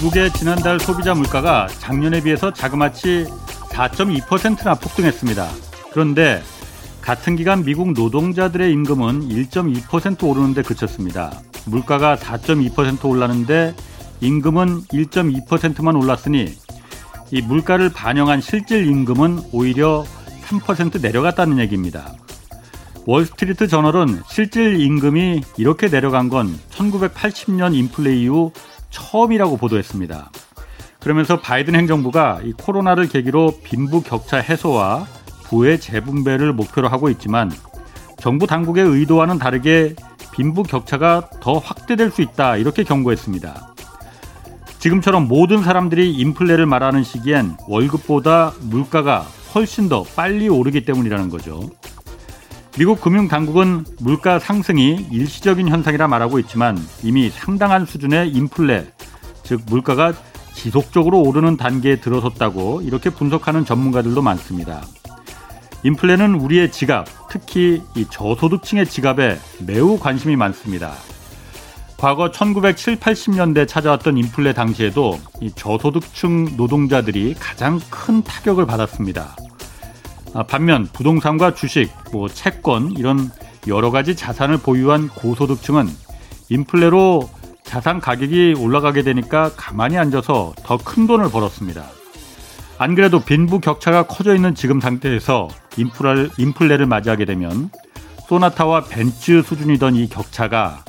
미국의 지난달 소비자 물가가 작년에 비해서 자그마치 4.2%나 폭등했습니다. 그런데 같은 기간 미국 노동자들의 임금은 1.2% 오르는데 그쳤습니다. 물가가 4.2% 올랐는데 임금은 1.2%만 올랐으니 이 물가를 반영한 실질 임금은 오히려 3% 내려갔다는 얘기입니다. 월스트리트 저널은 실질 임금이 이렇게 내려간 건 1980년 인플레 이후 처음이라고 보도했습니다. 그러면서 바이든 행정부가 이 코로나를 계기로 빈부 격차 해소와 부의 재분배를 목표로 하고 있지만 정부 당국의 의도와는 다르게 빈부 격차가 더 확대될 수 있다 이렇게 경고했습니다. 지금처럼 모든 사람들이 인플레를 말하는 시기엔 월급보다 물가가 훨씬 더 빨리 오르기 때문이라는 거죠. 미국 금융당국은 물가 상승이 일시적인 현상이라 말하고 있지만 이미 상당한 수준의 인플레, 즉 물가가 지속적으로 오르는 단계에 들어섰다고 이렇게 분석하는 전문가들도 많습니다. 인플레는 우리의 지갑, 특히 이 저소득층의 지갑에 매우 관심이 많습니다. 과거 1970, 80년대 찾아왔던 인플레 당시에도 이 저소득층 노동자들이 가장 큰 타격을 받았습니다. 아, 반면 부동산과 주식, 뭐 채권 이런 여러 가지 자산을 보유한 고소득층은 인플레로 자산 가격이 올라가게 되니까 가만히 앉아서 더 큰 돈을 벌었습니다. 안 그래도 빈부 격차가 커져 있는 지금 상태에서 인플레를, 인플레를 맞이하게 되면 소나타와 벤츠 수준이던 이 격차가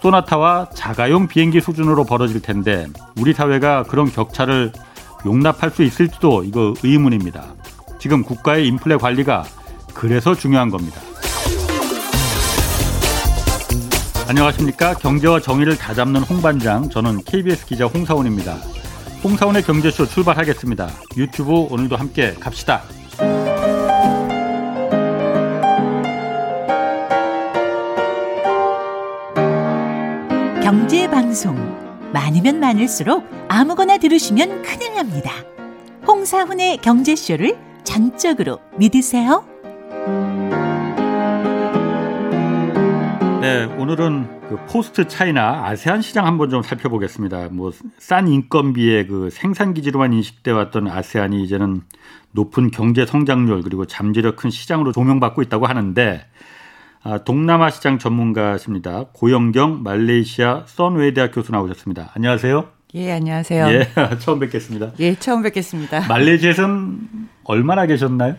소나타와 자가용 비행기 수준으로 벌어질 텐데 우리 사회가 그런 격차를 용납할 수 있을지도 이거 의문입니다. 지금 국가의 인플레 관리가 그래서 중요한 겁니다. 안녕하십니까. 경제와 정의를 다잡는 홍반장, 저는 KBS 기자 홍사원입니다. 홍사원의 경제쇼 출발하겠습니다. 유튜브 오늘도 함께 갑시다. 경제 방송 많으면 많을수록 아무거나 들으시면 큰일 납니다. 홍사훈의 경제쇼를 전적으로 믿으세요. 네, 오늘은 그 포스트 차이나 아세안 시장 한번 좀 살펴보겠습니다. 뭐 싼 인건비의 그 생산 기지로만 인식돼 왔던 아세안이 이제는 높은 경제 성장률 그리고 잠재력 큰 시장으로 조명받고 있다고 하는데 아, 동남아 시장 전문가십니다. 고영경 말레이시아 선웨이 대학 교수 나오셨습니다. 안녕하세요. 예, 안녕하세요. 예, 처음 뵙겠습니다. 예, 처음 뵙겠습니다. 말레이시아에서는 얼마나 계셨나요?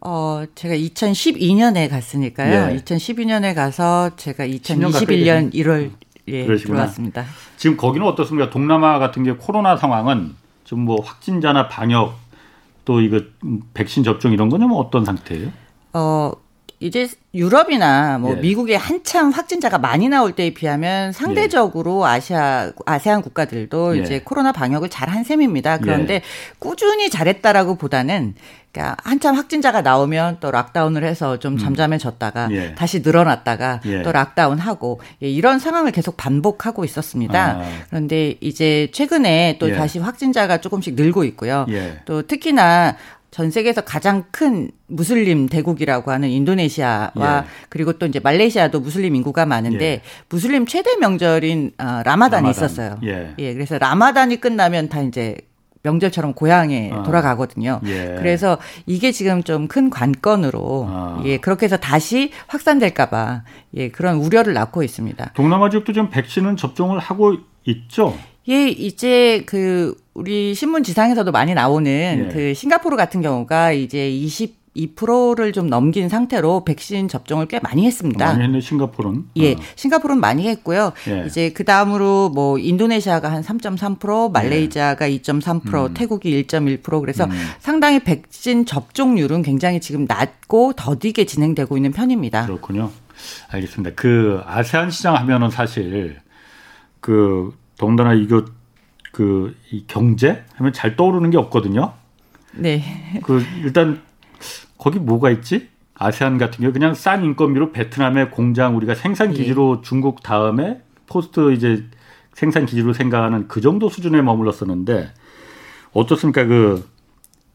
어, 제가 2012년에 갔으니까요. 예. 2012년에 가서 제가 2021년 1월 예, 그러시구나. 들어왔습니다. 지금 거기는 어떻습니까? 동남아 같은 게 코로나 상황은 좀 뭐 확진자나 방역 또 이거 백신 접종 이런 거는 뭐 어떤 상태예요? 어, 이제 유럽이나 뭐 예. 미국에 한참 확진자가 많이 나올 때에 비하면 상대적으로 예. 아시아 아세안 국가들도 예. 이제 코로나 방역을 잘 한 셈입니다. 그런데 예. 꾸준히 잘했다라고 보다는 그러니까 한참 확진자가 나오면 또 락다운을 해서 좀 음. 잠잠해졌다가 음. 다시 늘어났다가 예. 또 락다운하고 예, 이런 상황을 계속 반복하고 있었습니다. 아. 그런데 이제 최근에 또 다시 확진자가 조금씩 늘고 있고요. 또 특히나 전 세계에서 가장 큰 무슬림 대국이라고 하는 인도네시아와 예. 그리고 또 이제 말레이시아도 무슬림 인구가 많은데 예. 무슬림 최대 명절인 어, 라마단이 라마단. 있었어요. 예. 예. 그래서 라마단이 끝나면 다 이제 명절처럼 고향에 어. 돌아가거든요. 예. 그래서 이게 지금 좀 큰 관건으로 어. 예 그렇게 해서 다시 확산될까봐 예 그런 우려를 낳고 있습니다. 동남아 지역도 지금 백신은 접종을 하고 있죠. 예, 이제 그 우리 신문 지상에서도 많이 나오는 예. 그 싱가포르 같은 경우가 이제 20 2%를 좀 넘긴 상태로 백신 접종을 꽤 많이 했습니다. 많이 했네, 싱가포르는. 예, 어. 싱가포르는 많이 했고요. 예. 이제 그 다음으로 뭐 인도네시아가 한 3.3%, 말레이시아가 예. 2.3%, 음. 태국이 1.1% 그래서 음. 상당히 백신 접종률은 굉장히 지금 낮고 더디게 진행되고 있는 편입니다. 그렇군요. 알겠습니다. 그 아세안 시장 하면은 사실 그 더군다나 이거 그 이 경제 하면 잘 떠오르는 게 없거든요. 네. 그 일단 거기 뭐가 있지? 아세안 같은 경우 그냥 싼 인건비로 베트남의 공장 우리가 생산 예. 기지로 예. 중국 다음에 포스트 이제 생산 기지로 생각하는 그 정도 수준에 머물렀었는데 어떻습니까? 그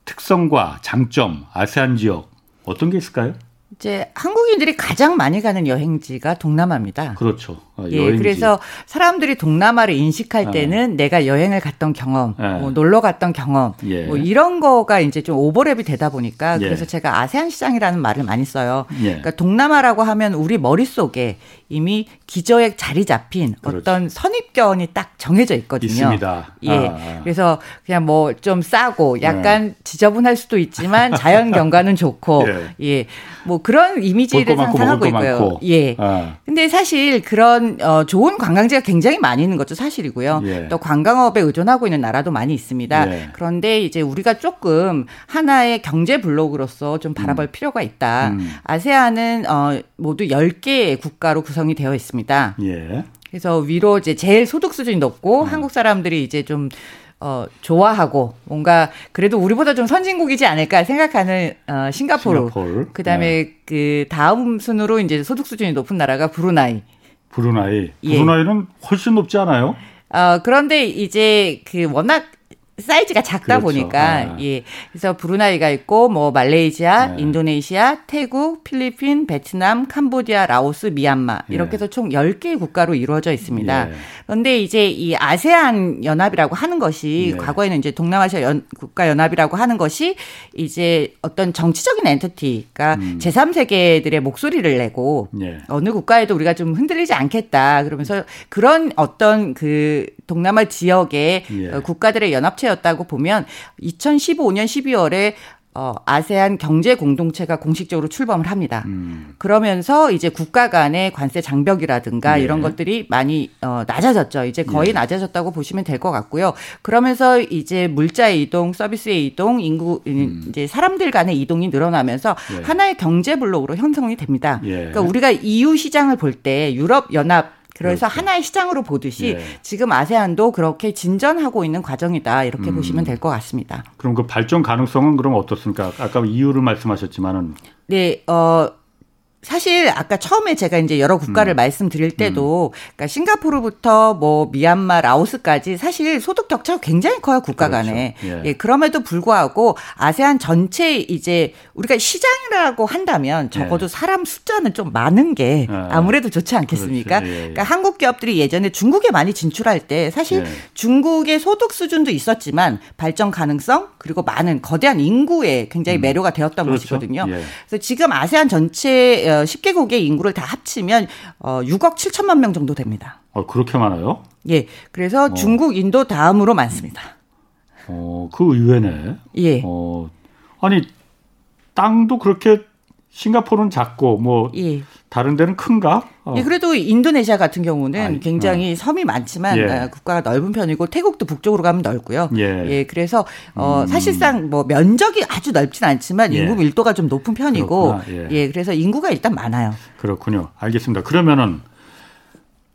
특성과 장점 아세안 지역 어떤 게 있을까요? 이제 한국인들이 가장 많이 가는 여행지가 동남아입니다. 그렇죠. 어, 예, 그래서 사람들이 동남아를 인식할 아. 때는 어. 내가 여행을 갔던 경험, 예. 뭐 놀러 갔던 경험, 예. 뭐 이런 거가 이제 좀 오버랩이 되다 보니까 예. 그래서 제가 아세안 시장이라는 말을 많이 써요. 예. 그러니까 동남아라고 하면 우리 머릿속에 이미 기저에 자리 잡힌 그렇지. 어떤 선입견이 딱 정해져 있거든요. 있습니다. 예. 아. 그래서 그냥 뭐 좀 싸고 약간 네. 지저분할 수도 있지만 자연 경관은 좋고 예. 예. 뭐 그런 이미지를 상상하고 있고요. 많고. 예. 아. 근데 사실 그런 어 좋은 관광지가 굉장히 많이 있는 것도 사실이고요. 예. 또 관광업에 의존하고 있는 나라도 많이 있습니다. 예. 그런데 이제 우리가 조금 하나의 경제 블록으로서 좀 바라볼 음. 필요가 있다. 음. 아세안은 어 모두 10개의 국가로 구성이 되어 있습니다. 예. 그래서 위로 이제 제일 소득 수준이 높고 음. 한국 사람들이 이제 좀 어, 좋아하고 뭔가 그래도 우리보다 좀 선진국이지 않을까 생각하는 어, 싱가포르. 싱가포르. 그다음에 네. 그 다음 순으로 이제 소득 수준이 높은 나라가 브루나이. 브루나이. 예. 브루나이는 훨씬 높지 않아요? 어, 그런데 이제 그 워낙 사이즈가 작다 그렇죠. 보니까 아. 예. 그래서 브루나이가 있고 뭐 말레이시아, 네. 인도네시아, 태국, 필리핀, 베트남, 캄보디아, 라오스, 미얀마 이렇게 해서 총 10개의 국가로 이루어져 있습니다. 예. 그런데 이제 이 아세안 연합이라고 하는 것이 예. 과거에는 이제 동남아시아 연, 국가 연합이라고 하는 것이 이제 어떤 정치적인 entity, 그러니까 음. 제3세계들의 목소리를 내고 예. 어느 국가에도 우리가 좀 흔들리지 않겠다. 그러면서 그런 어떤 그 동남아 지역의 예. 국가들의 연합체 공동체였다고 보면 2015년 12월에 어, 아세안 경제 공동체가 공식적으로 출범을 합니다. 음. 그러면서 이제 국가 간의 관세 장벽이라든가 네. 이런 것들이 많이 어, 낮아졌죠. 이제 거의 네. 낮아졌다고 보시면 될 것 같고요. 그러면서 이제 물자의 이동, 서비스의 이동, 인구 음. 이제 사람들 간의 이동이 늘어나면서 네. 하나의 경제 블록으로 형성이 됩니다. 예. 그러니까 우리가 EU 시장을 볼 때 유럽 연합 그래서 그렇죠. 하나의 시장으로 보듯이 네. 지금 아세안도 그렇게 진전하고 있는 과정이다 이렇게 음. 보시면 될 것 같습니다. 그럼 그 발전 가능성은 그럼 어떻습니까? 아까 이유를 말씀하셨지만은 네, 어 사실 아까 처음에 제가 이제 여러 국가를 음. 말씀드릴 때도 음. 그러니까 싱가포르부터 뭐 미얀마, 라오스까지 사실 소득 격차가 굉장히 커요 국가 그렇죠. 간에. 예. 예. 그럼에도 불구하고 아세안 전체 이제 우리가 시장이라고 한다면 적어도 예. 사람 숫자는 좀 많은 게 예. 아무래도 좋지 않겠습니까? 그렇죠. 예, 예. 그러니까 한국 기업들이 예전에 중국에 많이 진출할 때 사실 중국의 소득 수준도 있었지만 발전 가능성 그리고 많은 거대한 인구에 굉장히 음. 매료가 되었던 그렇죠. 것이거든요. 그래서 지금 아세안 전체 10개국의 어, 인구를 다 합치면 어 6억 7천만 명 정도 됩니다. 어, 그렇게 많아요? 예. 그래서 어. 중국, 인도 다음으로 많습니다. 어, 그 의외네. 예. 어, 아니, 땅도 그렇게 싱가포르는 작고 뭐 예. 다른 데는 큰가? 어. 예, 그래도 인도네시아 같은 경우는 아니, 굉장히 어. 섬이 많지만 예. 어, 국가가 넓은 편이고 태국도 북쪽으로 가면 넓고요. 예, 예 그래서 어, 음. 사실상 뭐 면적이 아주 넓진 않지만 인구 예. 밀도가 좀 높은 편이고 예. 예. 그래서 인구가 일단 많아요. 그렇군요. 알겠습니다. 그러면은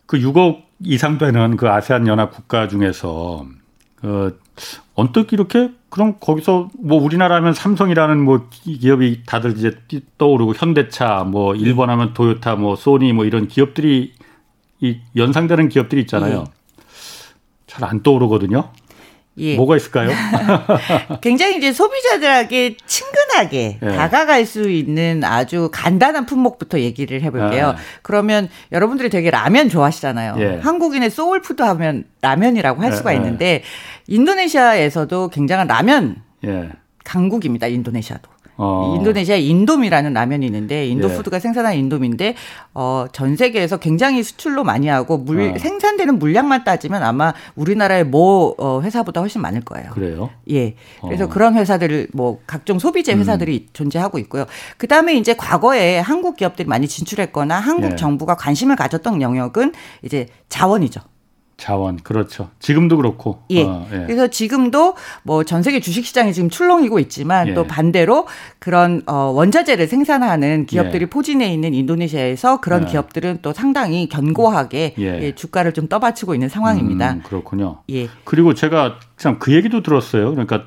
그 6억 이상 되는 그 아세안 연합 국가 중에서 그 언뜻 이렇게 그럼 거기서 뭐 우리나라면 삼성이라는 뭐 기업이 다들 이제 떠오르고 현대차 뭐 일본 하면 도요타 뭐 소니 뭐 이런 기업들이 이 연상되는 기업들이 있잖아요. 예. 잘안 떠오르거든요. 예. 뭐가 있을까요? 굉장히 이제 소비자들에게 친근하게 예. 다가갈 수 있는 아주 간단한 품목부터 얘기를 해볼게요. 아. 그러면 여러분들이 되게 라면 좋아하시잖아요. 예. 한국인의 soul food 하면 라면이라고 할 예, 수가 예. 있는데 인도네시아에서도 굉장한 라면 예. 강국입니다. 인도네시아도. 어. 인도네시아 인돔이라는 라면이 있는데 인도 예. 푸드가 생산한 인돔인데 어, 전 세계에서 굉장히 수출로 많이 하고 물 어. 생산되는 물량만 따지면 아마 우리나라의 모 어, 회사보다 훨씬 많을 거예요. 그래요? 예. 그래서 어. 그런 회사들 뭐 각종 소비재 음. 회사들이 음. 존재하고 있고요. 그다음에 이제 과거에 한국 기업들이 많이 진출했거나 한국 예. 정부가 관심을 가졌던 영역은 이제 자원이죠. 자원 그렇죠. 지금도 그렇고. 예. 어, 예. 그래서 지금도 뭐 전 세계 주식 시장이 지금 출렁이고 있지만 예. 또 반대로 그런 어 원자재를 생산하는 기업들이 예. 포진해 있는 인도네시아에서 그런 예. 기업들은 또 상당히 견고하게 예. 예. 주가를 좀 떠받치고 있는 상황입니다. 음, 그렇군요. 예. 그리고 제가 참 그 얘기도 들었어요. 그러니까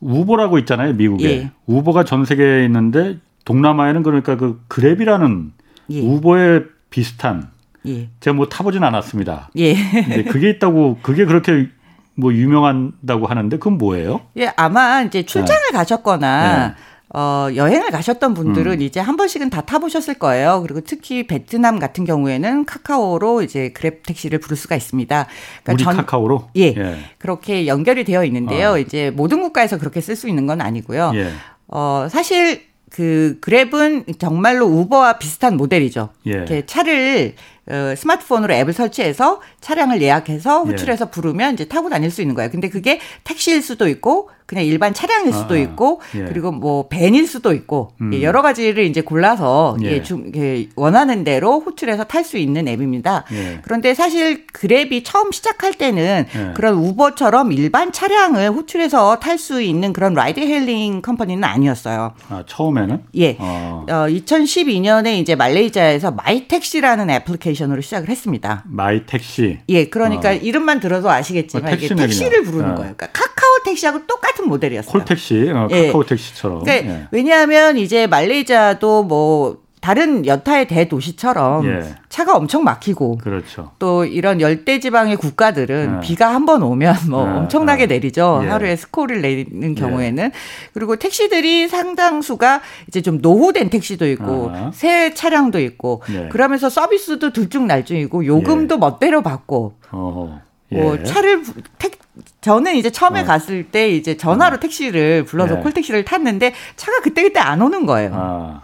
우보라고 있잖아요, 미국에. 우보가 전 세계에 있는데 동남아에는 그러니까 그 그랩이라는 우보에 비슷한 예. 제가 뭐 타보진 않았습니다. 예. 근데 그게 있다고 그게 그렇게 뭐 유명한다고 하는데 그건 뭐예요? 예, 아마 이제 출장을 네. 가셨거나 네. 어, 여행을 가셨던 분들은 음. 이제 한 번씩은 다 타보셨을 거예요. 그리고 특히 베트남 같은 경우에는 카카오로 이제 그랩 택시를 부를 수가 있습니다. 그러니까 우리 전, 카카오로? 예, 예, 그렇게 연결이 되어 있는데요. 어. 이제 모든 국가에서 그렇게 쓸 수 있는 건 아니고요. 예. 어, 사실 그 그랩은 정말로 우버와 비슷한 모델이죠. 예. 이렇게 차를 어, 스마트폰으로 앱을 설치해서 차량을 예약해서 호출해서 예. 부르면 이제 타고 다닐 수 있는 거예요. 근데 그게 택시일 수도 있고 그냥 일반 차량일 수도 아, 있고 예. 그리고 뭐 밴일 수도 있고 음. 예, 여러 가지를 이제 골라서 예. 좀 예, 원하는 대로 호출해서 탈 수 있는 앱입니다. 예. 그런데 사실 그랩이 처음 시작할 때는 예. 그런 우버처럼 일반 차량을 호출해서 탈 수 있는 그런 ride hailing company는 아니었어요. 아, 처음에는? 예. 어. 어 2012년에 이제 말레이시아에서 마이택시라는 애플리케이션으로 시작을 했습니다. 마이택시. 예, 그러니까 어. 이름만 들어도 아시겠지만 어, 이게 택시를 부르는 어. 거예요. 그러니까 카 택시하고 똑같은 모델이었어요. 콜택시, 어, 예. 카카오 택시처럼. 그러니까 예. 왜냐하면 이제 말레이시아도 뭐 다른 여타의 대도시처럼 예. 차가 엄청 막히고 그렇죠. 또 이런 열대 지방의 국가들은 예. 비가 한 번 오면 뭐 예. 엄청나게 예. 내리죠. 하루에 스코를 내리는 경우에는 그리고 택시들이 상당수가 이제 좀 노후된 택시도 있고 아. 새 차량도 있고 그러면서 서비스도 들쭉날쭉이고 요금도 멋대로 받고 어. 뭐 차를 택 저는 이제 처음에 어. 갔을 때 이제 전화로 어. 택시를 불러서 네. 콜택시를 탔는데 차가 그때그때 안 오는 거예요. 아.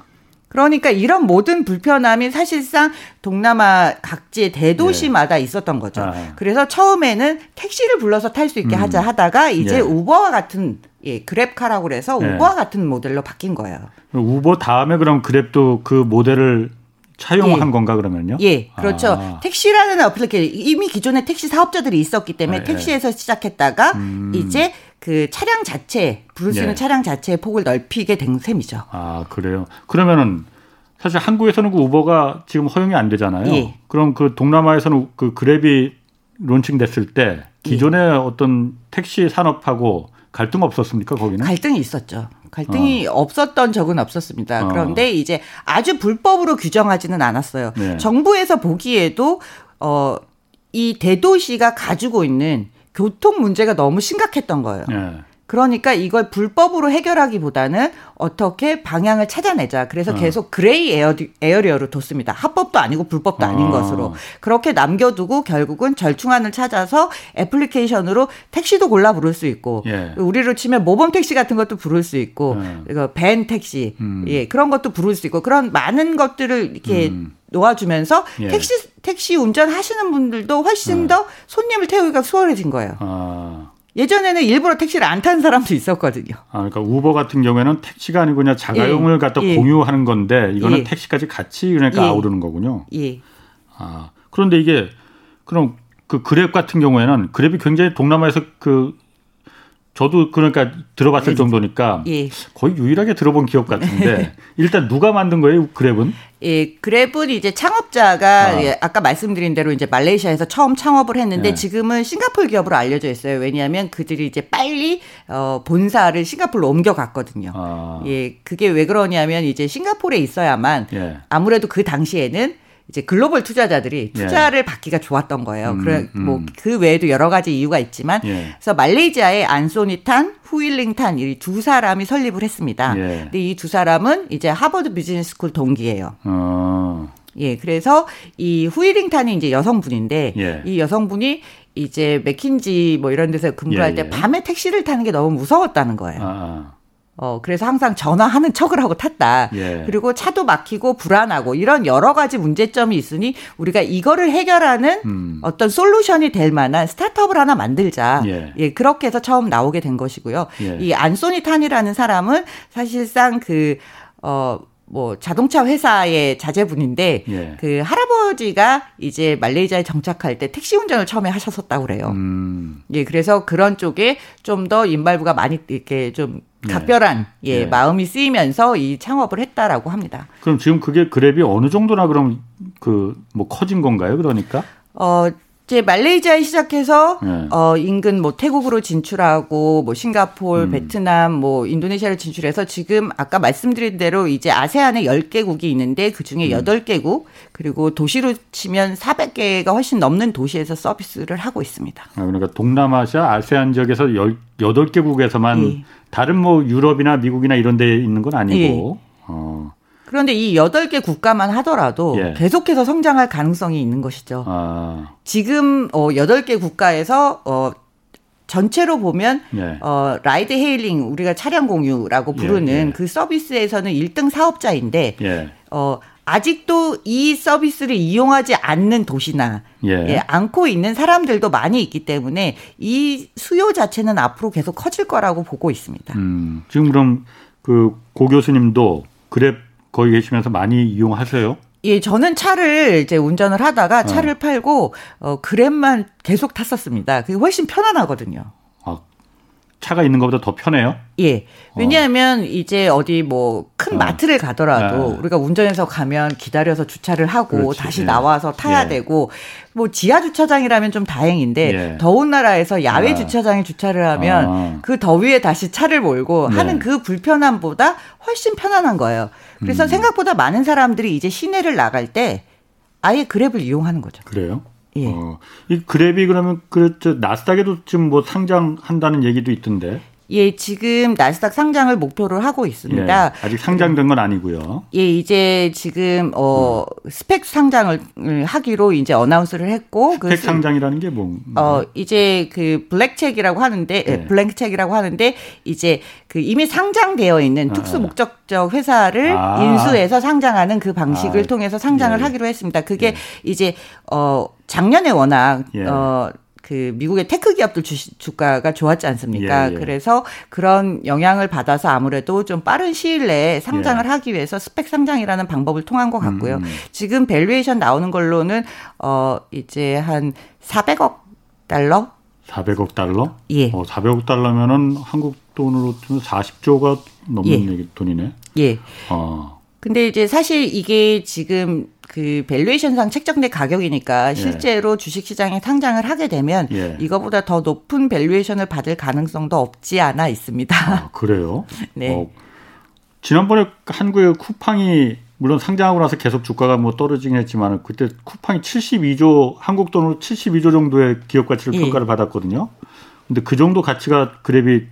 그러니까 이런 모든 불편함이 사실상 동남아 각지의 대도시마다 네. 있었던 거죠. 아. 그래서 처음에는 택시를 불러서 탈 수 있게 음. 하자 하다가 이제 예. 우버와 같은 예, 그랩카라고 그래서 네. 우버와 같은 모델로 바뀐 거예요. 우버 다음에 그럼 그랩도 그 모델을 차용한 예. 건가 그러면요? 예, 그렇죠. 아. 택시라는 어플리케이션 이미 기존에 택시 사업자들이 있었기 때문에 아, 택시에서 예. 시작했다가 음. 이제 그 차량 자체 부를 수 있는 예. 차량 자체의 폭을 넓히게 된 셈이죠. 아 그래요. 그러면은 사실 한국에서는 그 우버가 지금 허용이 안 되잖아요. 예. 그럼 그 동남아에서는 그 그랩이 론칭됐을 때 기존의 예. 어떤 택시 산업하고 갈등 없었습니까 거기는? 갈등이 있었죠. 갈등이 어. 없었던 적은 없었습니다. 어. 그런데 이제 아주 불법으로 규정하지는 않았어요. 네. 정부에서 보기에도 어, 이 대도시가 가지고 있는 교통 문제가 너무 심각했던 거예요. 네. 그러니까 이걸 불법으로 해결하기보다는 어떻게 방향을 찾아내자. 그래서 어. 계속 gray are-, area로 뒀습니다. 합법도 아니고 불법도 아닌 어. 것으로. 그렇게 남겨두고 결국은 절충안을 찾아서 애플리케이션으로 택시도 골라 부를 수 있고, 예. 우리로 치면 모범 택시 같은 것도 부를 수 있고, 예. 밴 택시, 음. 예, 그런 것도 부를 수 있고, 그런 많은 것들을 이렇게 음. 놓아주면서 예. 택시 택시 운전하시는 분들도 훨씬 어. 더 손님을 태우기가 수월해진 거예요. 아. 예전에는 일부러 택시를 안 타는 사람도 있었거든요. 아, 그러니까 우버 같은 경우에는 택시가 아니고 그냥 자가용을 예. 갖다 예. 공유하는 건데 이거는 예. 택시까지 같이 그러니까 예. 아우르는 거군요. 예. 아, 그런데 이게 그럼 그 그랩 같은 경우에는 그랩이 굉장히 동남아에서 그 저도 그러니까 들어봤을 네. 정도니까 예. 거의 유일하게 들어본 기억 같은데 일단 누가 만든 거예요 그랩은? 예, 그랩은 이제 창업자가 아. 예, 아까 말씀드린 대로 이제 말레이시아에서 처음 창업을 했는데 예. 지금은 싱가폴 기업으로 알려져 있어요. 왜냐하면 그들이 이제 빨리 어, 본사를 싱가폴로 옮겨갔거든요. 아. 예, 그게 왜 그러냐면 이제 싱가폴에 있어야만 예. 아무래도 그 당시에는 이제 글로벌 투자자들이 예. 투자를 예. 받기가 좋았던 거예요. 음, 그래 음. 뭐그 외에도 여러 가지 이유가 있지만 예. 그래서 말레이시아의 안소니탄, 후일링탄 이 두 사람이 설립을 했습니다. 예. 근데 이 두 사람은 이제 하버드 비즈니스 스쿨 동기예요. 어. 예, 그래서 이 후일링탄이 이제 여성분인데 예. 이 여성분이 이제 맥킨지 뭐 이런 데서 근무할 예, 때 밤에 택시를 타는 게 너무 무서웠다는 거예요. 아. 아. 어, 그래서 항상 전화하는 척을 하고 탔다. 예. 그리고 차도 막히고 불안하고 이런 여러 가지 문제점이 있으니 우리가 이거를 해결하는 음. 어떤 솔루션이 될 만한 스타트업을 하나 만들자. 예. 예 그렇게 해서 처음 나오게 된 것이고요. 예. 이 안소니 탄이라는 사람은 사실상 그, 어, 뭐 자동차 회사의 자제분인데 예. 그 할아버지가 이제 말레이시아에 정착할 때 택시 운전을 처음에 하셨었다고 그래요. 음. 예, 그래서 그런 쪽에 좀 더 인발부가 많이 이렇게 좀 네. 각별한 예, 예, 마음이 쓰이면서 이 창업을 했다라고 합니다. 그럼 지금 그게 그랩이 어느 정도나 그럼 그 뭐 커진 건가요? 그러니까? 어 이제 말레이시아에 시작해서 네. 어 인근 뭐 태국으로 진출하고 뭐 싱가폴, 음. 베트남, 뭐 인도네시아를 진출해서 지금 아까 말씀드린 대로 이제 아세안에 10개국이 있는데 그중에 음. 8개국 그리고 도시로 치면 400개가 훨씬 넘는 도시에서 서비스를 하고 있습니다. 아, 그러니까 동남아시아 아세안 지역에서 8개국에서만 예. 다른 뭐 유럽이나 미국이나 이런 데 있는 건 아니고 예. 어. 그런데 이 8개 국가만 하더라도 예. 계속해서 성장할 가능성이 있는 것이죠. 아. 지금 어 8개 국가에서 어 전체로 보면 예. 어 라이드 헤일링 우리가 차량 공유라고 예, 부르는 예, 예. 그 서비스에서는 1등 사업자인데 예. 어 아직도 이 서비스를 이용하지 않는 도시나 예. 예, 않고 있는 사람들도 많이 있기 때문에 이 수요 자체는 앞으로 계속 커질 거라고 보고 있습니다. 음, 지금 그럼 그 고 교수님도 그랩 거기 계시면서 많이 이용하세요? 예, 저는 차를 이제 운전을 하다가 어. 차를 어. 팔고 어 그랩만 계속 탔었습니다. 그게 훨씬 편안하거든요. 아, 차가 있는 것보다 더 편해요? 예. 왜냐하면 어. 이제 어디 뭐큰 어. 마트를 가더라도 네. 우리가 운전해서 가면 기다려서 주차를 하고 그렇지. 다시 예. 나와서 타야 예. 되고 뭐 지하 주차장이라면 좀 다행인데 예. 더운 나라에서 야외 아. 주차장에 주차를 하면 아. 그 더위에 다시 차를 몰고 네. 하는 그 불편함보다 훨씬 편안한 거예요. 그래서 음. 생각보다 많은 사람들이 이제 시내를 나갈 때 아예 그랩을 이용하는 거죠. 그래요? 예. 어, 이 그랩이 그러면 그 나스닥에도 지금 뭐 상장한다는 얘기도 있던데. 예, 지금 나스닥 상장을 목표로 하고 있습니다. 예, 아직 상장된 건 아니고요. 예, 이제 지금 어 음. 스펙 상장을 하기로 이제 어나운스를 했고 스펙 그 상장이라는 게 뭐? 어 이제 그 블랙책이라고 하는데 예. 블랙책이라고 하는데 이제 그 이미 상장되어 있는 아, 특수 목적적 회사를 아. 인수해서 상장하는 그 방식을 아. 통해서 상장을 예. 하기로 했습니다. 그게 예. 이제 어 작년에 워낙 예. 어 그 미국의 tech 기업들 주, 주가가 좋았지 않습니까? 예, 예. 그래서 그런 영향을 받아서 아무래도 좀 빠른 시일 내에 상장을 예. 하기 위해서 SPAC 상장이라는 방법을 통한 것 같고요. 음. 지금 valuation 나오는 걸로는 어 이제 한 400억 달러 400억 달러? 예. 어, 400억 달러면은 한국 돈으로 40조가 넘는 예. 돈이네. 예. 어. 근데 이제 사실 이게 지금 그 valuation상 책정된 가격이니까 예. 실제로 예. 주식시장에 상장을 하게 되면 예. 이거보다 더 높은 valuation을 받을 가능성도 없지 않아 있습니다. 아, 그래요? 네. 어, 지난번에 한국의 쿠팡이 물론 상장하고 나서 계속 주가가 뭐 떨어지긴 했지만 그때 쿠팡이 72조 한국 돈으로 72조 정도의 기업 가치를 예. 평가를 받았거든요. 근데 그 정도 가치가 그랩이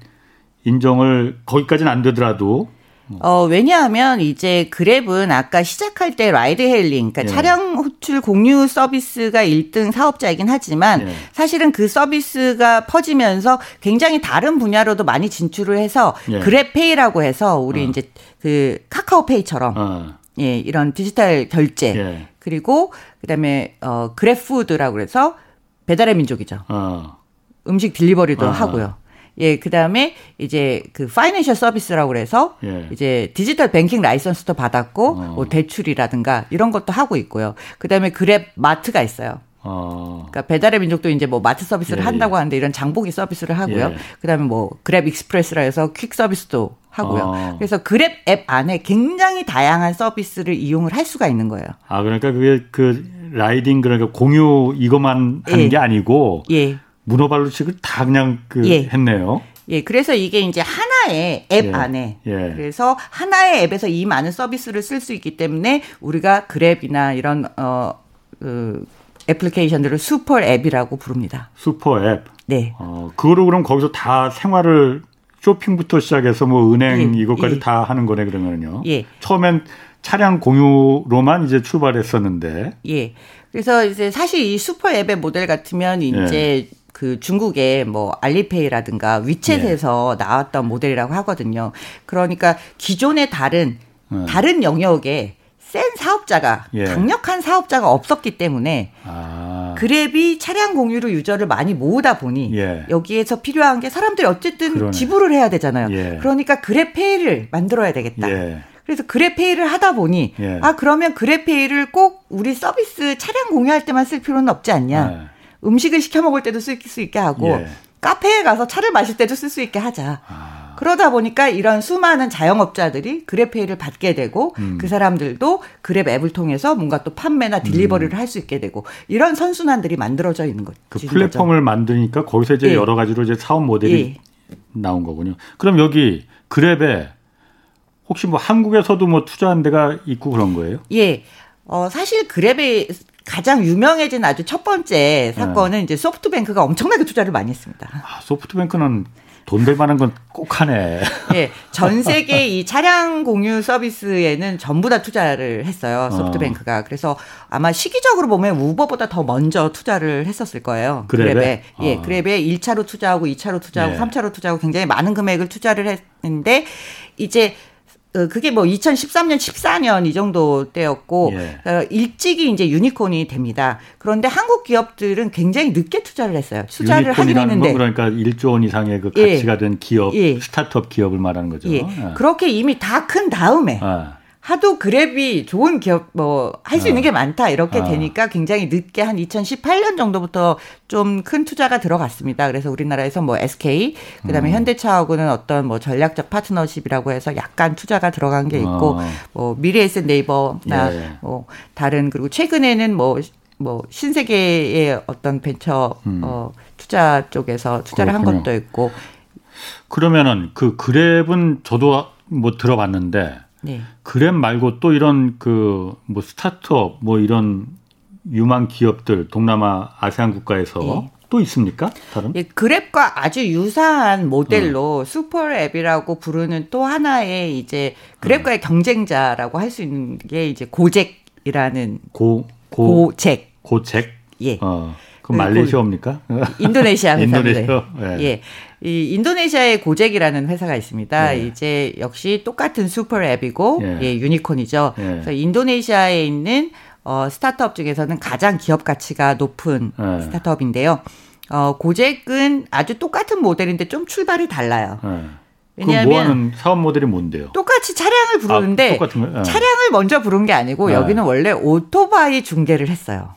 인정을 거기까지는 안 되더라도 어, 왜냐하면 이제 그랩은 아까 시작할 때 ride hailing, 그러니까 예. 차량 호출 공유 서비스가 1등 사업자이긴 하지만 예. 사실은 그 서비스가 퍼지면서 굉장히 다른 분야로도 많이 진출을 해서 예. 그랩페이라고 해서 우리 어. 이제 그 카카오페이처럼 어. 예, 이런 디지털 결제 예. 그리고 그다음에 어 그랩푸드라고 그래서 배달의 민족이죠. 어. 음식 delivery도 어. 하고요. 예, 그다음에 이제 그 financial service라고 그래서 예. 이제 digital banking license도 받았고 어. 뭐 대출이라든가 이런 것도 하고 있고요. 그다음에 그랩 마트가 있어요. 어. 그러니까 배달의 민족도 이제 뭐 마트 서비스를 예. 한다고 하는데 이런 장보기 서비스를 하고요. 예. 그다음에 뭐 그랩 익스프레스라 해서 퀵 서비스도 하고요. 어. 그래서 그랩 앱 안에 굉장히 다양한 서비스를 이용을 할 수가 있는 거예요. 아 그러니까 그게 그 riding 그러니까 공유 이것만 하는 예. 게 아니고 예. 문어발식으로 다 그냥 그 예. 했네요. 예, 그래서 이게 이제 하나의 앱 예. 안에 예. 그래서 하나의 앱에서 이 많은 서비스를 쓸 수 있기 때문에 우리가 그랩이나 이런 어그 애플리케이션들을 super app이라고 부릅니다. super app. 네. 어, 그거를 그럼 거기서 다 생활을 쇼핑부터 시작해서 뭐 은행 예. 이것까지 예. 다 하는 거네 그러면요. 예. 처음엔 차량 공유로만 이제 출발했었는데. 예. 그래서 이제 사실 이 슈퍼 앱의 모델 같으면 이제 예. 그 중국의 뭐 알리페이라든가 위챗에서 네. 나왔던 모델이라고 하거든요. 그러니까 기존의 다른 네. 다른 영역에 센 사업자가 예. 강력한 사업자가 없었기 때문에 아. 그랩이 차량 공유로 유저를 많이 모으다 보니 예. 여기에서 필요한 게 사람들이 어쨌든 그러네. 지불을 해야 되잖아요. 예. 그러니까 그랩페이를 만들어야 되겠다. 예. 그래서 그랩페이를 하다 보니 예. 아 그러면 그랩페이를 꼭 우리 서비스 차량 공유할 때만 쓸 필요는 없지 않냐. 네. 음식을 시켜 먹을 때도 쓸 수 있게 하고 예. 카페에 가서 차를 마실 때도 쓸 수 있게 하자. 아. 그러다 보니까 이런 수많은 자영업자들이 그랩페이를 받게 되고 음. 그 사람들도 그랩 앱을 통해서 뭔가 또 판매나 딜리버리를 음. 할수 있게 되고 이런 선순환들이 만들어져 있는 거죠. 그 플랫폼을 거죠. 만드니까 거기서 이제 예. 여러 가지로 이제 사업 모델이 예. 나온 거군요. 그럼 여기 그랩에 혹시 뭐 한국에서도 뭐 투자한 데가 있고 그런 거예요? 예. 어, 사실 그랩에 가장 유명해진 아주 첫 번째 사건은 네. 이제 소프트뱅크가 엄청나게 투자를 많이 했습니다. 아, 소프트뱅크는 돈될 만한 건 꼭 하네. 예. 전 세계 이 차량 공유 서비스에는 전부 다 투자를 했어요. 소프트뱅크가. 그래서 아마 시기적으로 보면 우버보다 더 먼저 투자를 했었을 거예요. 그랩에. 그랩에. 예. 아. 그랩에 1차로 투자하고 2차로 투자하고 예. 3차로 투자하고 굉장히 많은 금액을 투자를 했는데 이제 어, 그게 뭐 2013년, 14년 이 정도 때였고 예. 어, 일찍이 이제 유니콘이 됩니다. 그런데 한국 기업들은 굉장히 늦게 투자를 했어요. 투자를 하긴 했는데 그러니까 1조 원 이상의 그 예. 가치가 예. 된 기업, 예. 스타트업 기업을 말하는 거죠. 예. 예. 그렇게 이미 다 큰 다음에 아. 하도 그랩이 좋은 기업 뭐 할수 있는 어. 게 많다 이렇게 어. 되니까 굉장히 늦게 한 2018년 정도부터 좀 큰 투자가 들어갔습니다. 그래서 우리나라에서 뭐 SK 그다음에 음. 현대차하고는 어떤 뭐 전략적 파트너십이라고 해서 약간 투자가 들어간 게 있고 어. 뭐 미래에셋 네이버나 예. 뭐 다른 그리고 최근에는 뭐뭐 뭐 신세계의 어떤 벤처 음. 어 투자 쪽에서 투자를 그렇군요. 한 것도 있고 그러면은 그 그랩은 저도 뭐 들어봤는데 네. 그랩 말고 또 이런 그 뭐 스타트업 뭐 이런 유망 기업들 동남아 아세안 국가에서 네. 또 있습니까? 다른? 예, 그랩과 아주 유사한 모델로 음. super app이라고 부르는 또 하나의 이제 그랩과의 음. 경쟁자라고 할 수 있는 게 이제 고잭이라는 고, 고 고잭 고잭 예. 어. 그럼 말레이시아입니까? 인도네시아 회사인데. 인도네시아. 예. 예. 이 인도네시아의 고잭이라는 회사가 있습니다. 예. 이제 역시 똑같은 super app이고 예, 예 유니콘이죠. 예. 그래서 인도네시아에 있는 어 스타트업 중에서는 가장 기업 가치가 높은 예. 스타트업인데요. 어 고잭은 아주 똑같은 모델인데 좀 출발이 달라요. 예. 왜냐하면 사업 모델이 뭔데요? 똑같이 차량을 부르는데 아, 차량을 먼저 부른 게 아니고 여기는 원래 오토바이 중개를 했어요.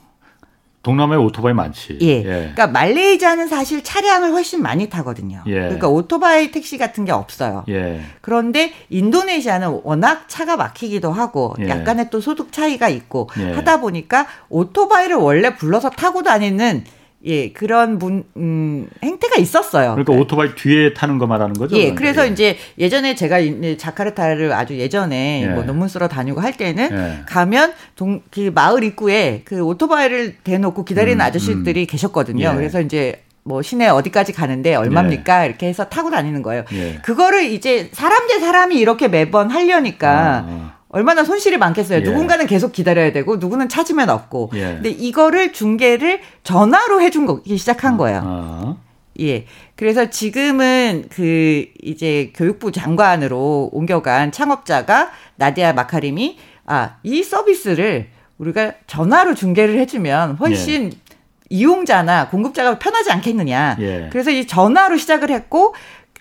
동남아에 오토바이 많지. 예. 예. 그러니까 말레이시아는 사실 차량을 훨씬 많이 타거든요. 예. 그러니까 오토바이 택시 같은 게 없어요. 예. 그런데 인도네시아는 워낙 차가 막히기도 하고 예. 약간의 또 소득 차이가 있고 예. 하다 보니까 오토바이를 원래 불러서 타고 다니는 예, 그런 분, 음, 행태가 있었어요. 그러니까 네. 오토바이 뒤에 타는 거 말하는 거죠? 예, 그래서 예. 이제 예전에 제가 자카르타를 아주 예전에 예. 뭐 논문 쓰러 다니고 할 때는 예. 가면 동, 그 마을 입구에 그 오토바이를 대놓고 기다리는 음, 아저씨들이 음. 계셨거든요. 예. 그래서 이제 뭐 시내 어디까지 가는데 얼마입니까? 예. 이렇게 해서 타고 다니는 거예요. 예. 그거를 이제 사람 대 사람이 이렇게 매번 하려니까 아, 아. 얼마나 손실이 많겠어요. 예. 누군가는 계속 기다려야 되고 누구는 찾으면 없고. 예. 근데 이거를 중계를 전화로 해준 거기 시작한 거예요. 아. 예. 그래서 지금은 그 이제 교육부 장관으로 옮겨간 창업자가 나디아 마카림이 아, 이 서비스를 우리가 전화로 중계를 해주면 훨씬 예. 이용자나 공급자가 편하지 않겠느냐. 예. 그래서 이 전화로 시작을 했고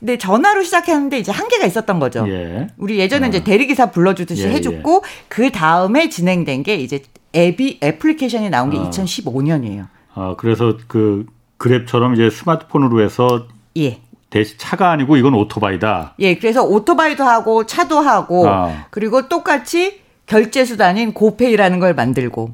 근데 전화로 시작했는데 이제 한계가 있었던 거죠. 예. 우리 예전에 어. 이제 대리기사 불러주듯이 예, 해줬고 예. 그 다음에 진행된 게 이제 앱이 애플리케이션이 나온 게 어. 2015년이에요. 아 그래서 그 그랩처럼 이제 스마트폰으로 해서 예. 대신 차가 아니고 이건 오토바이다. 예, 그래서 오토바이도 하고 차도 하고 아. 그리고 똑같이 결제 수단인 고페이라는 걸 만들고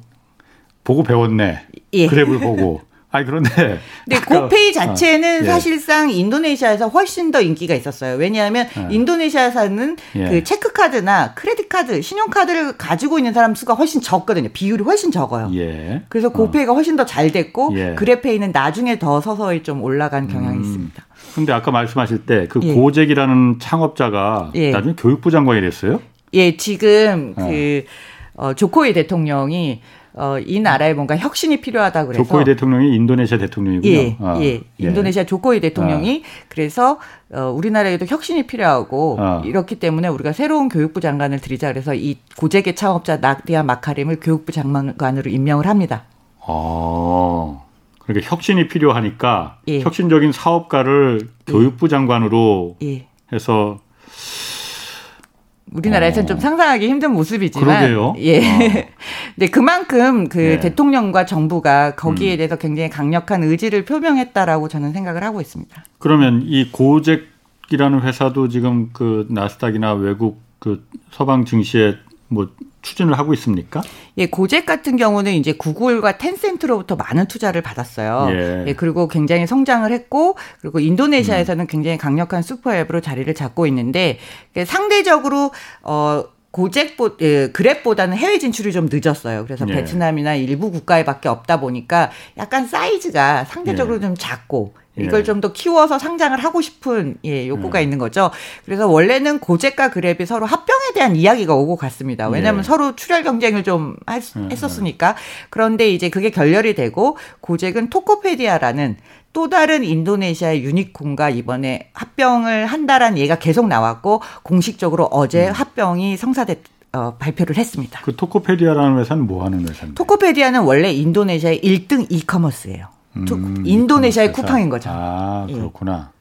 보고 배웠네. 예. 그랩을 보고. 아니 그런데 근데 고페이 자체는 어, 예. 사실상 인도네시아에서 훨씬 더 인기가 있었어요. 왜냐하면 예. 인도네시아에서는 예. 그 체크 카드나 credit card, 신용 카드를 가지고 있는 사람 수가 훨씬 적거든요. 비율이 훨씬 적어요. 예. 그래서 고페이가 어. 훨씬 더 잘 됐고 예. 그랩페이는 나중에 더 서서히 좀 올라간 경향이 음. 있습니다. 근데 아까 말씀하실 때그 예. 고잭이라는 창업자가 나중에 교육부 장관이 됐어요? 예, 지금 어. 그 어, 조코이 대통령이 어, 이 나라에 뭔가 혁신이 필요하다 그래서 조코이 대통령이 인도네시아 대통령이군요. 예, 아, 예. 예. 인도네시아 조코이 대통령이 아. 그래서 어, 우리나라에도 혁신이 필요하고 아. 이렇기 때문에 우리가 새로운 교육부 장관을 드리자 그래서 이 고재계 창업자 나디아 마카림을 교육부 장관으로 임명을 합니다. 아. 그러니까 혁신이 필요하니까 예. 혁신적인 사업가를 예. 교육부 장관으로 예. 해서 우리나라에서는 어. 좀 상상하기 힘든 모습이지만 그러게요. 예. 어. 근데 그만큼 그 네. 대통령과 정부가 거기에 음. 대해서 굉장히 강력한 의지를 표명했다라고 저는 생각을 하고 있습니다. 그러면 이 고잭 고잭이라는 회사도 지금 그 나스닥이나 외국 그 서방 증시에 뭐 추진을 하고 있습니까? 예, 고잭 같은 경우는 이제 구글과 텐센트로부터 많은 투자를 받았어요. 예. 예 그리고 굉장히 성장을 했고 그리고 인도네시아에서는 음. 굉장히 강력한 슈퍼 앱으로 자리를 잡고 있는데 상대적으로 어 고잭보 예, 그랩보다는 해외 진출이 좀 늦었어요. 그래서 예. 베트남이나 일부 국가에밖에 없다 보니까 약간 사이즈가 상대적으로 예. 좀 작고 예. 이걸 좀 더 키워서 상장을 하고 싶은 예, 욕구가 음. 있는 거죠. 그래서 원래는 고잭과 그랩이 서로 합병에 대한 이야기가 오고 갔습니다. 왜냐하면 예. 서로 출혈 경쟁을 좀 할, 음. 했었으니까. 그런데 이제 그게 결렬이 되고 고잭은 토코페디아라는 또 다른 인도네시아의 유니콘과 이번에 합병을 한다라는 얘기가 계속 나왔고 공식적으로 어제 음. 합병이 성사됐 어, 발표를 했습니다. 그 토코페디아라는 회사는 뭐 하는 회사인데? 토코페디아는 원래 인도네시아의 1등 이커머스예요. 음, 인도네시아의 쿠팡인 거죠. 아, 예. 그렇구나. 예.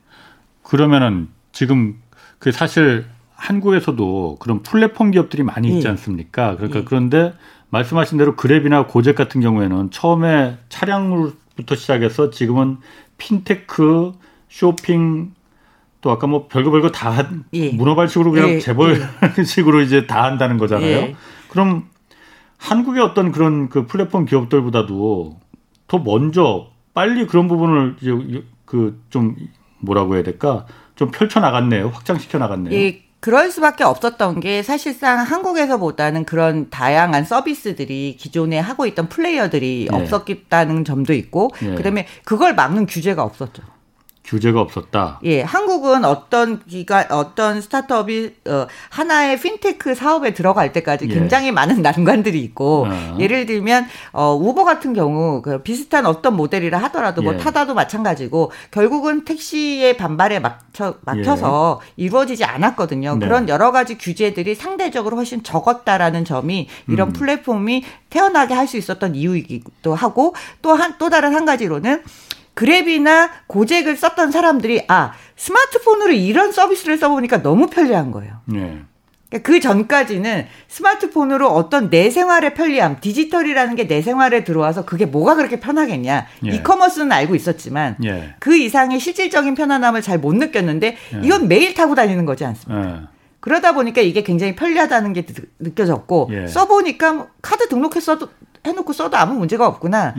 그러면은 지금 그 사실 한국에서도 그런 플랫폼 기업들이 많이 있지 예. 않습니까? 그러니까 예. 그런데 말씀하신 대로 그랩이나 고잭 같은 경우에는 처음에 차량 부터 시작해서 지금은 핀테크, 쇼핑 또 아까 뭐 별거 별거 다 예. 문어발식으로 그냥 예. 재벌식으로 예. 이제 다 한다는 거잖아요. 예. 그럼 한국의 어떤 그런 그 플랫폼 기업들보다도 더 먼저 빨리 그런 부분을 그좀 뭐라고 해야 될까 좀 펼쳐 나갔네요. 확장시켜 나갔네요. 예, 그럴 수밖에 없었던 게 사실상 한국에서보다는 그런 다양한 서비스들이 기존에 하고 있던 플레이어들이 예. 없었다는 점도 있고 예. 그다음에 그걸 막는 규제가 없었죠. 규제가 없었다. 예, 한국은 어떤 기가 어떤 스타트업이 어, 하나의 핀테크 사업에 들어갈 때까지 예. 굉장히 많은 난관들이 있고 어. 예를 들면 어, 우버 같은 경우 그 비슷한 어떤 모델이라 하더라도 뭐 예. 타다도 마찬가지고 결국은 택시의 반발에 막혀 막혀서 예. 이루어지지 않았거든요. 네. 그런 여러 가지 규제들이 상대적으로 훨씬 적었다라는 점이 이런 음. 플랫폼이 태어나게 할 수 있었던 이유이기도 하고 또한또 다른 한 가지로는 그랩이나 고잭을 썼던 사람들이 아 스마트폰으로 이런 서비스를 써보니까 너무 편리한 거예요. 네. 그러니까 그 전까지는 스마트폰으로 어떤 내 생활의 편리함, 디지털이라는 게 내 생활에 들어와서 그게 뭐가 그렇게 편하겠냐. 예. 이커머스는 알고 있었지만 예. 그 이상의 실질적인 편안함을 잘 못 느꼈는데 예. 이건 매일 타고 다니는 거지 않습니까? 예. 그러다 보니까 이게 굉장히 편리하다는 게 느껴졌고 예. 써보니까 뭐 카드 등록해서도 해놓고 써도 아무 문제가 없구나.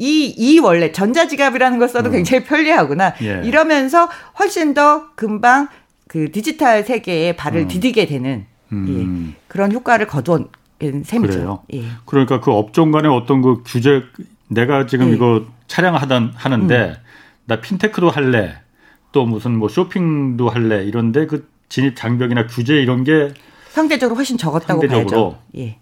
예. 이, 이 원래 전자지갑이라는 걸 써도 음. 굉장히 편리하구나. 예. 이러면서 훨씬 더 금방 그 디지털 세계에 발을 음. 디디게 되는 음. 예, 그런 효과를 거둔 셈이죠. 그래요. 예. 그러니까 그 업종 간의 어떤 그 규제 내가 지금 예. 이거 차량 하던 하는데 음. 나 핀테크도 할래 또 무슨 뭐 쇼핑도 할래 이런데 그 진입 장벽이나 규제 이런 게 상대적으로 훨씬 적었다고 상대적으로. 봐야죠. 예.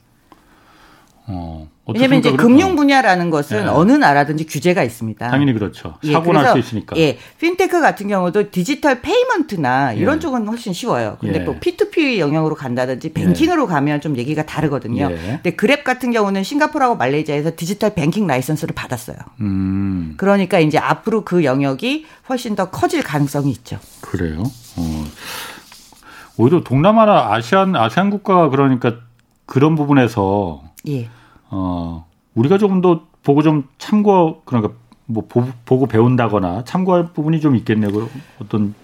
어, 왜냐하면 이제 금융 분야라는 것은 네. 어느 나라든지 규제가 있습니다. 당연히 그렇죠. 예, 사고 날수 있으니까. 예, 핀테크 같은 경우도 digital payment나 이런 예. 쪽은 훨씬 쉬워요. 근데 예. 또 P2P 영역으로 간다든지 banking으로 예. 가면 좀 얘기가 다르거든요. 예. 근데 그랩 같은 경우는 싱가포르하고 말레이시아에서 digital banking license를 받았어요. 음. 그러니까 이제 앞으로 그 영역이 훨씬 더 커질 가능성이 있죠. 그래요. 어. 오히려 동남아나 아시안 아세안 국가가 그러니까 그런 부분에서 예. 어, 우리가 조금 더 보고 좀 참고 그러니까 뭐 보 고 배운다거나 참고할 부분이 좀 있겠네요. 그 어떤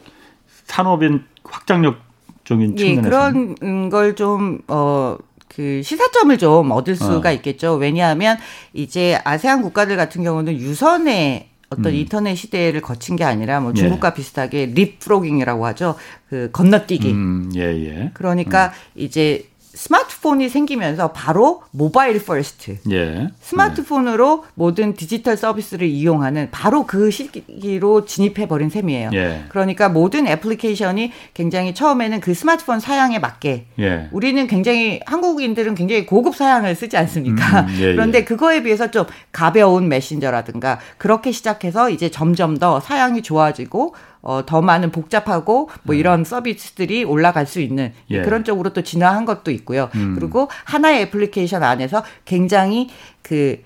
산업인 확장력적인 예, 그런 걸좀 어. 그 시사점을 좀 얻을 수가 어. 있겠죠. 왜냐하면 이제 아세안 국가들 같은 경우는 유선의 어떤 음. 인터넷 시대를 거친 게 아니라 뭐 중국과 예. 비슷하게 leapfrogging이라고 하죠. 그 건너뛰기. 음, 예, 예. 그러니까 음. 이제 스마트폰이 생기면서 바로 mobile first. 예. 스마트폰으로 예. 모든 디지털 서비스를 이용하는 바로 그 시기로 진입해 버린 셈이에요. 예. 그러니까 모든 애플리케이션이 굉장히 처음에는 그 스마트폰 사양에 맞게 예. 우리는 굉장히 한국인들은 굉장히 고급 사양을 쓰지 않습니까? 음, 예, 예. 그런데 그거에 비해서 좀 가벼운 메신저라든가 그렇게 시작해서 이제 점점 더 사양이 좋아지고 어, 더 많은 복잡하고 뭐 음. 이런 서비스들이 올라갈 수 있는 예. 그런 쪽으로 또 진화한 것도 있고요. 음. 그리고 하나의 애플리케이션 안에서 굉장히 그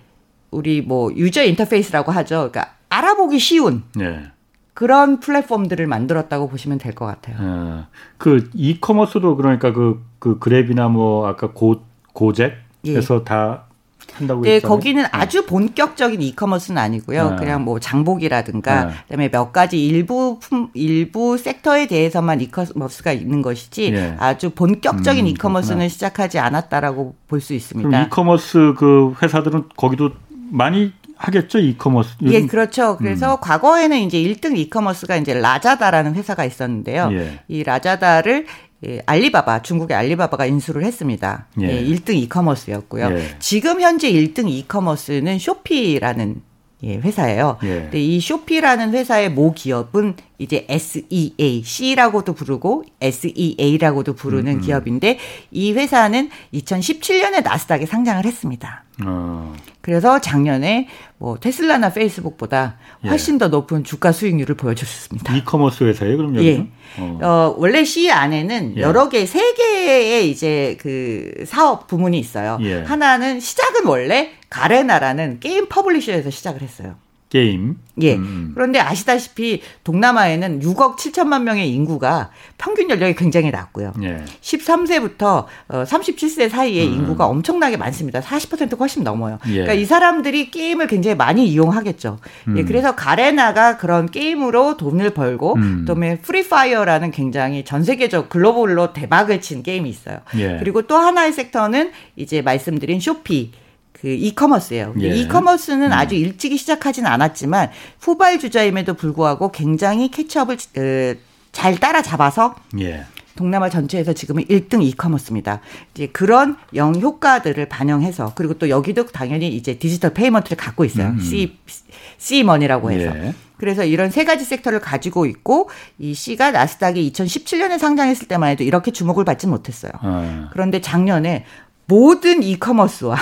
우리 뭐 유저 인터페이스라고 하죠. 그러니까 알아보기 쉬운 예. 그런 플랫폼들을 만들었다고 보시면 될 것 같아요. 예. 그 이커머스도 그러니까 그, 그 그랩이나 뭐 아까 고 고젝에서 예. 다 한다고 네, 했잖아요. 거기는 네. 아주 본격적인 e-commerce는 아니고요. 네. 그냥 뭐 장보기라든가 네. 그다음에 몇 가지 일부 품, 일부 sector에 대해서만 e-commerce가 있는 것이지 네. 아주 본격적인 음, e-commerce는 그렇구나. 시작하지 않았다라고 볼 수 있습니다. 그럼 이커머스 그 회사들은 거기도 많이 하겠죠 이커머스. 예, 그렇죠. 그래서 음. 과거에는 이제 1등 e-commerce가 이제 라자다라는 회사가 있었는데요. 예. 이 라자다를 예, 알리바바 중국의 알리바바가 인수를 했습니다. 예. 예 1등 이커머스였고요. 예. 지금 현재 1등 이커머스는 쇼피라는 예, 회사예요. 예. 근데 이 쇼피라는 회사의 모 기업은 이제 SEA, C라고도 부르고 SEA라고도 부르는 음, 음. 기업인데 이 회사는 2017년에 나스닥에 상장을 했습니다. 어. 그래서 작년에 뭐 테슬라나 페이스북보다 예. 훨씬 예. 더 높은 주가 수익률을 보여줬습니다. 이커머스 회사예요, 그럼 여기 예. 어. 어. 원래 Sea 안에는 예. 여러 개, 세 개의 이제 그 사업 부문이 있어요. 예. 하나는 시작은 원래 가레나라는 게임 publisher에서 시작을 했어요. 게임. 예. 음. 그런데 아시다시피 동남아에는 6억 7천만 명의 인구가 평균 연령이 굉장히 낮고요. 예. 13세부터 37세 어, 사이의 음. 인구가 엄청나게 많습니다. 40% 훨씬 넘어요. 예. 그러니까 이 사람들이 게임을 굉장히 많이 이용하겠죠. 예, 음. 예. 그래서 가레나가 그런 게임으로 돈을 벌고 음. 그다음에 프리파이어라는 굉장히 전 세계적 글로벌로 대박을 친 게임이 있어요. 예. 그리고 또 하나의 sector는 이제 말씀드린 쇼피 그 e-commerce예요. 예. e-commerce는 음. 아주 일찍이 시작하진 않았지만 후발 주자임에도 불구하고 굉장히 catch up을 어, 잘 따라잡아서 예. 동남아 전체에서 지금은 1등 e-commerce입니다. 이제 그런 영 효과들을 반영해서 그리고 또 여기도 당연히 이제 디지털 payment를 갖고 있어요. 음. C SeaMoney라고 해서. 예. 그래서 이런 세 가지 sector를 가지고 있고 이 Sea가 나스닥이 2017년에 상장했을 때만 해도 이렇게 주목을 받지 못했어요. 아. 그런데 작년에 모든 e-commerce와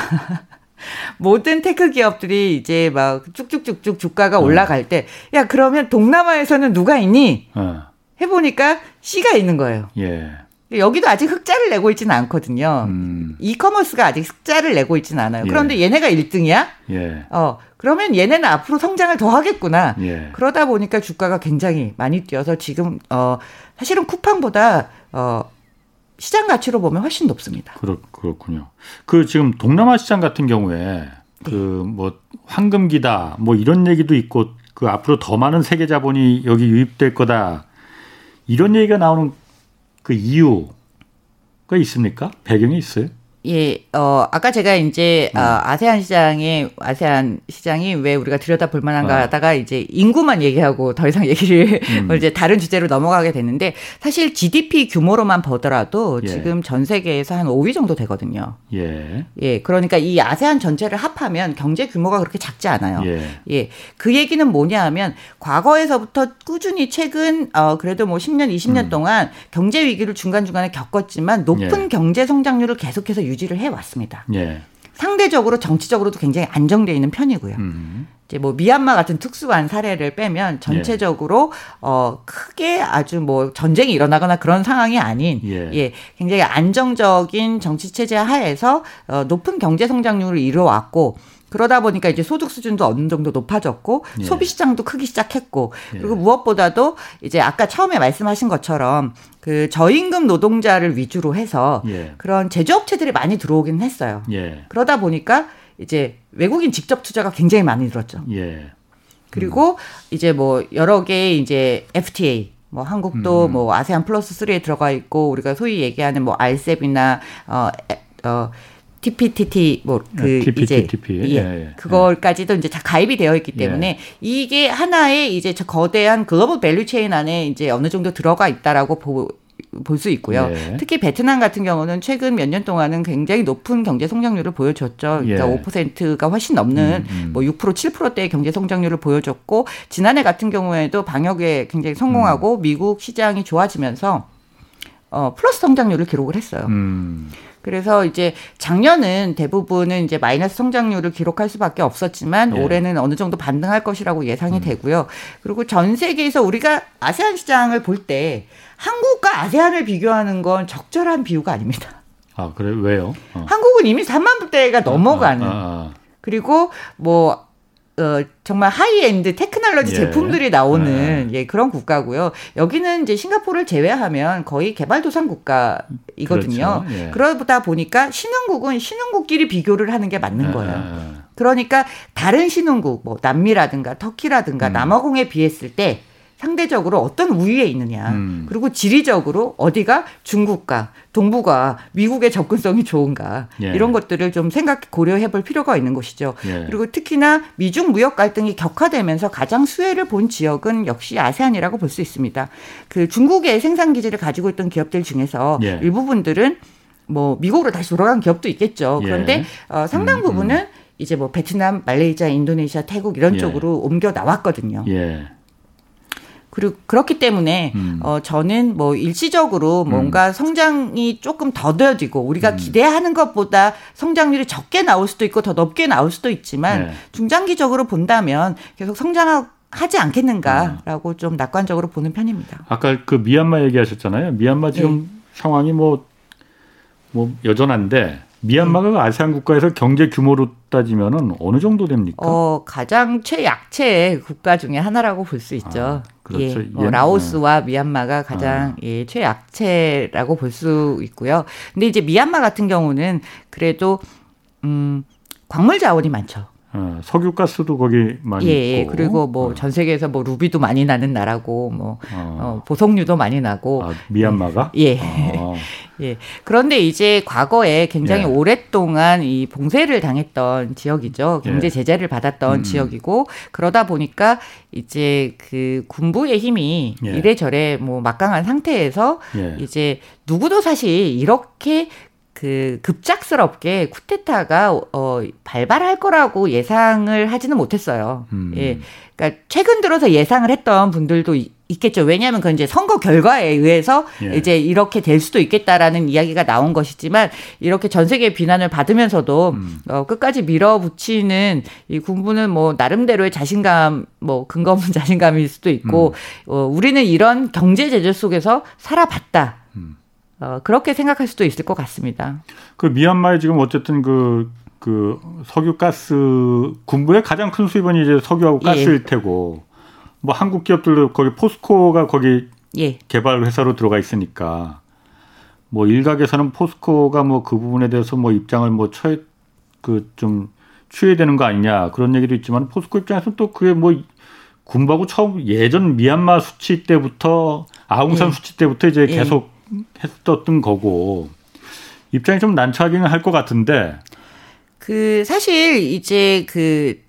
모든 tech 기업들이 이제 막 쭉쭉쭉쭉 주가가 어. 올라갈 때, 야, 그러면 동남아에서는 누가 있니? 어. 해보니까 Sea가 있는 거예요. 예. 여기도 아직 흑자를 내고 있지는 않거든요. 음. e-commerce가 아직 흑자를 내고 있지는 않아요. 예. 그런데 얘네가 1등이야? 예. 어, 그러면 얘네는 앞으로 성장을 더 하겠구나. 예. 그러다 보니까 주가가 굉장히 많이 뛰어서 지금, 어, 사실은 쿠팡보다, 어, 시장 가치로 보면 훨씬 높습니다. 그렇, 그렇군요. 그 지금 동남아 시장 같은 경우에 그뭐 황금기다 뭐 이런 얘기도 있고 그 앞으로 더 많은 세계 자본이 여기 유입될 거다 이런 얘기가 나오는 그 이유가 있습니까? 배경이 있어요? 예, 어, 아까 제가 이제, 음. 어, 아세안 시장에, 아세안 시장이 왜 우리가 들여다 볼 만한가 어. 하다가 이제 인구만 얘기하고 더 이상 얘기를 음. 이제 다른 주제로 넘어가게 됐는데 사실 GDP 규모로만 보더라도 예. 지금 전 세계에서 한 5위 정도 되거든요. 예. 예, 그러니까 이 아세안 전체를 합하면 경제 규모가 그렇게 작지 않아요. 예. 예. 그 얘기는 뭐냐 하면 과거에서부터 꾸준히 최근, 어, 그래도 뭐 10년, 20년 음. 동안 경제 위기를 중간중간에 겪었지만 높은 예. 경제 성장률을 계속해서 유지를 해 왔습니다. 예. 상대적으로 정치적으로도 굉장히 안정되어 있는 편이고요. 음. 이제 뭐 미얀마 같은 특수한 사례를 빼면 전체적으로 예. 어 크게 아주 뭐 전쟁이 일어나거나 그런 상황이 아닌 예, 예 굉장히 안정적인 정치 체제 하에서 어 높은 경제 성장률을 이루어왔고 그러다 보니까 이제 소득 수준도 어느 정도 높아졌고 예. 소비 시장도 크기 시작했고 예. 그리고 무엇보다도 이제 아까 처음에 말씀하신 것처럼 그 저임금 노동자를 위주로 해서 예. 그런 제조업체들이 많이 들어오긴 했어요. 예. 그러다 보니까 이제 외국인 직접 투자가 굉장히 많이 늘었죠. 예. 그리고 음. 이제 뭐 여러 개의 이제 FTA 뭐 한국도 음. 뭐 아세안 플러스 3에 들어가 있고 우리가 소위 얘기하는 뭐 알셉이나 어, 어 CPTPP 뭐그 네, 이제 TP. 예, 예, 그걸까지도 이제 다 가입이 되어 있기 때문에 예. 이게 하나의 이제 저 거대한 글로벌 value chain 안에 이제 어느 정도 들어가 있다라고 보, 볼수 있고요. 예. 특히 베트남 같은 경우는 최근 몇 년 동안은 굉장히 높은 경제 성장률을 보여줬죠. 그러니까 예. 5%가 훨씬 넘는 음, 음. 뭐6% 7%대의 경제 성장률을 보여줬고 지난해 같은 경우에도 방역에 굉장히 성공하고 음. 미국 시장이 좋아지면서 어 플러스 성장률을 기록을 했어요. 음. 그래서 이제 작년은 대부분은 이제 마이너스 성장률을 기록할 수밖에 없었지만 예. 올해는 어느 정도 반등할 것이라고 예상이 음. 되고요. 그리고 전 세계에서 우리가 아세안 시장을 볼 때 한국과 아세안을 비교하는 건 적절한 비유가 아닙니다. 아, 그래 왜요? 어. 한국은 이미 3만 불대가 넘어가는. 아, 아, 아. 그리고 뭐 어, 정말 high-end technology 예. 제품들이 나오는 네. 예, 그런 국가고요. 여기는 이제 싱가포르를 제외하면 거의 개발도상 국가이거든요. 그렇죠. 예. 그러다 보니까 신흥국은 신흥국끼리 비교를 하는 게 맞는 네. 거예요. 그러니까 다른 신흥국, 뭐 남미라든가 터키라든가 음. 남아공에 비했을 때 상대적으로 어떤 우위에 있느냐. 음. 그리고 지리적으로 어디가 중국과 동북아, 미국의 접근성이 좋은가. 예. 이런 것들을 좀 생각 고려해 볼 필요가 있는 것이죠. 예. 그리고 특히나 미중 무역 갈등이 격화되면서 가장 수혜를 본 지역은 역시 아세안이라고 볼 수 있습니다. 그 중국의 생산 기지를 가지고 있던 기업들 중에서 예. 일부분들은 뭐 미국으로 다시 돌아간 기업도 있겠죠. 예. 그런데 어, 상당 음, 음. 부분은 음. 이제 뭐 베트남, 말레이시아, 인도네시아, 태국 이런 예. 쪽으로 옮겨 나왔거든요. 예. 그리고 그렇기 때문에 음. 어 저는 뭐 일시적으로 뭔가 음. 성장이 조금 더뎌지고 우리가 음. 기대하는 것보다 성장률이 적게 나올 수도 있고 더 높게 나올 수도 있지만 네. 중장기적으로 본다면 계속 성장하지 않겠는가라고 네. 좀 낙관적으로 보는 편입니다. 아까 그 미얀마 얘기하셨잖아요. 미얀마 지금 네. 상황이 뭐뭐 뭐 여전한데 미얀마가 네. 아세안 국가에서 경제 규모로 따지면은 어느 정도 됩니까? 어, 가장 최약체 국가 중에 하나라고 볼 수 있죠. 아, 그렇죠. 예, 어, 라오스와 미얀마가 가장 아. 예, 최약체라고 볼 수 있고요. 근데 이제 미얀마 같은 경우는 그래도 음, 광물 자원이 많죠. 어, 석유가스도 거기 많이 예, 예. 있고. 그리고 뭐전 어. 세계에서 뭐 루비도 많이 나는 나라고 뭐 어. 어 보석류도 많이 나고 아, 미얀마가 예. 어. 예. 그런데 이제 과거에 굉장히 예. 오랫동안 이 봉쇄를 당했던 지역이죠. 경제 예. 제재를 받았던 음. 지역이고 그러다 보니까 이제 그 군부의 힘이 예. 이래저래 뭐 막강한 상태에서 예. 이제 누구도 사실 이렇게 그 급작스럽게 쿠데타가 어 발발할 거라고 예상을 하지는 못했어요. 음. 예. 그러니까 최근 들어서 예상을 했던 분들도 있겠죠. 왜냐하면 그 이제 선거 결과에 의해서 예. 이제 이렇게 될 수도 있겠다라는 이야기가 나온 것이지만 이렇게 전 세계 비난을 받으면서도 음. 어, 끝까지 밀어붙이는 이 군부는 뭐 나름대로의 자신감 뭐 근거 없는 자신감일 수도 있고 음. 어, 우리는 이런 경제 제재 속에서 살아봤다. 어, 그렇게 생각할 수도 있을 것 같습니다. 그 미얀마에 지금 어쨌든 그, 그 석유 가스 군부의 가장 큰 수입원이 이제 석유하고 예. 가스일 테고 뭐 한국 기업들도 거기 포스코가 거기 예. 개발 회사로 들어가 있으니까 뭐 일각에서는 포스코가 뭐 그 부분에 대해서 뭐 입장을 뭐 처해 그좀 취해야 되는 거 아니냐 그런 얘기도 있지만 포스코 입장에서는 또 그게 뭐 군부하고 처음 예전 미얀마 수치 때부터 아웅산 예. 수치 때부터 이제 예. 계속 했었던 거고 입장이 좀 난처하기는 할 것 같은데. 그 사실 이제 그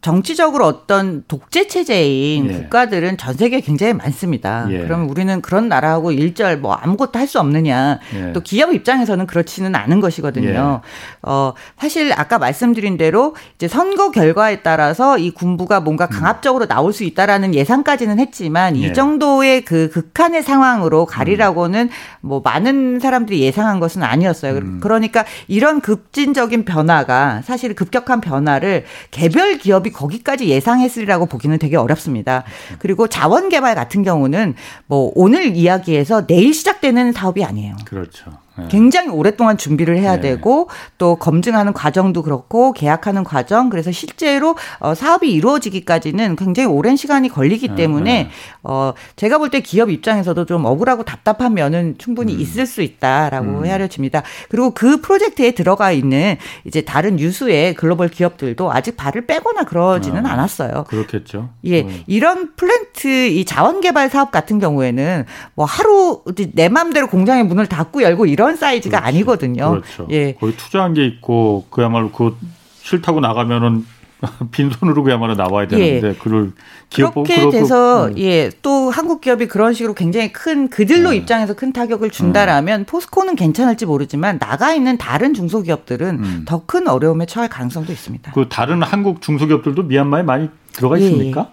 정치적으로 어떤 독재 체제인 예. 국가들은 전 세계에 굉장히 많습니다. 예. 그럼 우리는 그런 나라하고 일절 뭐 아무것도 할 수 없느냐. 예. 또 기업 입장에서는 그렇지는 않은 것이거든요. 예. 어, 사실 아까 말씀드린 대로 이제 선거 결과에 따라서 이 군부가 뭔가 음. 강압적으로 나올 수 있다라는 예상까지는 했지만 이 예. 정도의 그 극한의 상황으로 가리라고는 음. 뭐 많은 사람들이 예상한 것은 아니었어요. 음. 그러니까 이런 급진적인 변화가 사실 급격한 변화를 개별 기업이 거기까지 예상했으리라고 보기는 되게 어렵습니다. 그리고 자원 개발 같은 경우는 뭐 오늘 이야기에서 내일 시작되는 사업이 아니에요. 그렇죠. 네. 굉장히 오랫동안 준비를 해야 네. 되고 또 검증하는 과정도 그렇고 계약하는 과정 그래서 실제로 어 사업이 이루어지기까지는 굉장히 오랜 시간이 걸리기 네, 때문에 네. 어 제가 볼 때 기업 입장에서도 좀 억울하고 답답한 면은 충분히 음. 있을 수 있다라고 음. 헤아려집니다. 그리고 그 프로젝트에 들어가 있는 이제 다른 유수의 글로벌 기업들도 아직 발을 빼거나 그러지는 아, 않았어요. 그렇겠죠. 예. 음. 이런 플랜트 이 자원 개발 사업 같은 경우에는 뭐 하루 내 마음대로 공장의 문을 닫고 열고 이런 그런 사이즈가 그렇지. 아니거든요. 그렇죠. 예. 거기 투자한 게 있고 그야말로 그 싫다고 나가면은 빈손으로 그야말로 나와야 되는데 예. 그를 기업 그렇게 돼서 음. 예또 한국 기업이 그런 식으로 굉장히 큰 그들로 네. 입장에서 큰 타격을 준다라면 음. 포스코는 괜찮을지 모르지만 나가 있는 다른 중소기업들은 음. 더큰 어려움에 처할 가능성도 있습니다. 그 다른 한국 중소기업들도 미얀마에 많이 들어가 예. 있습니까?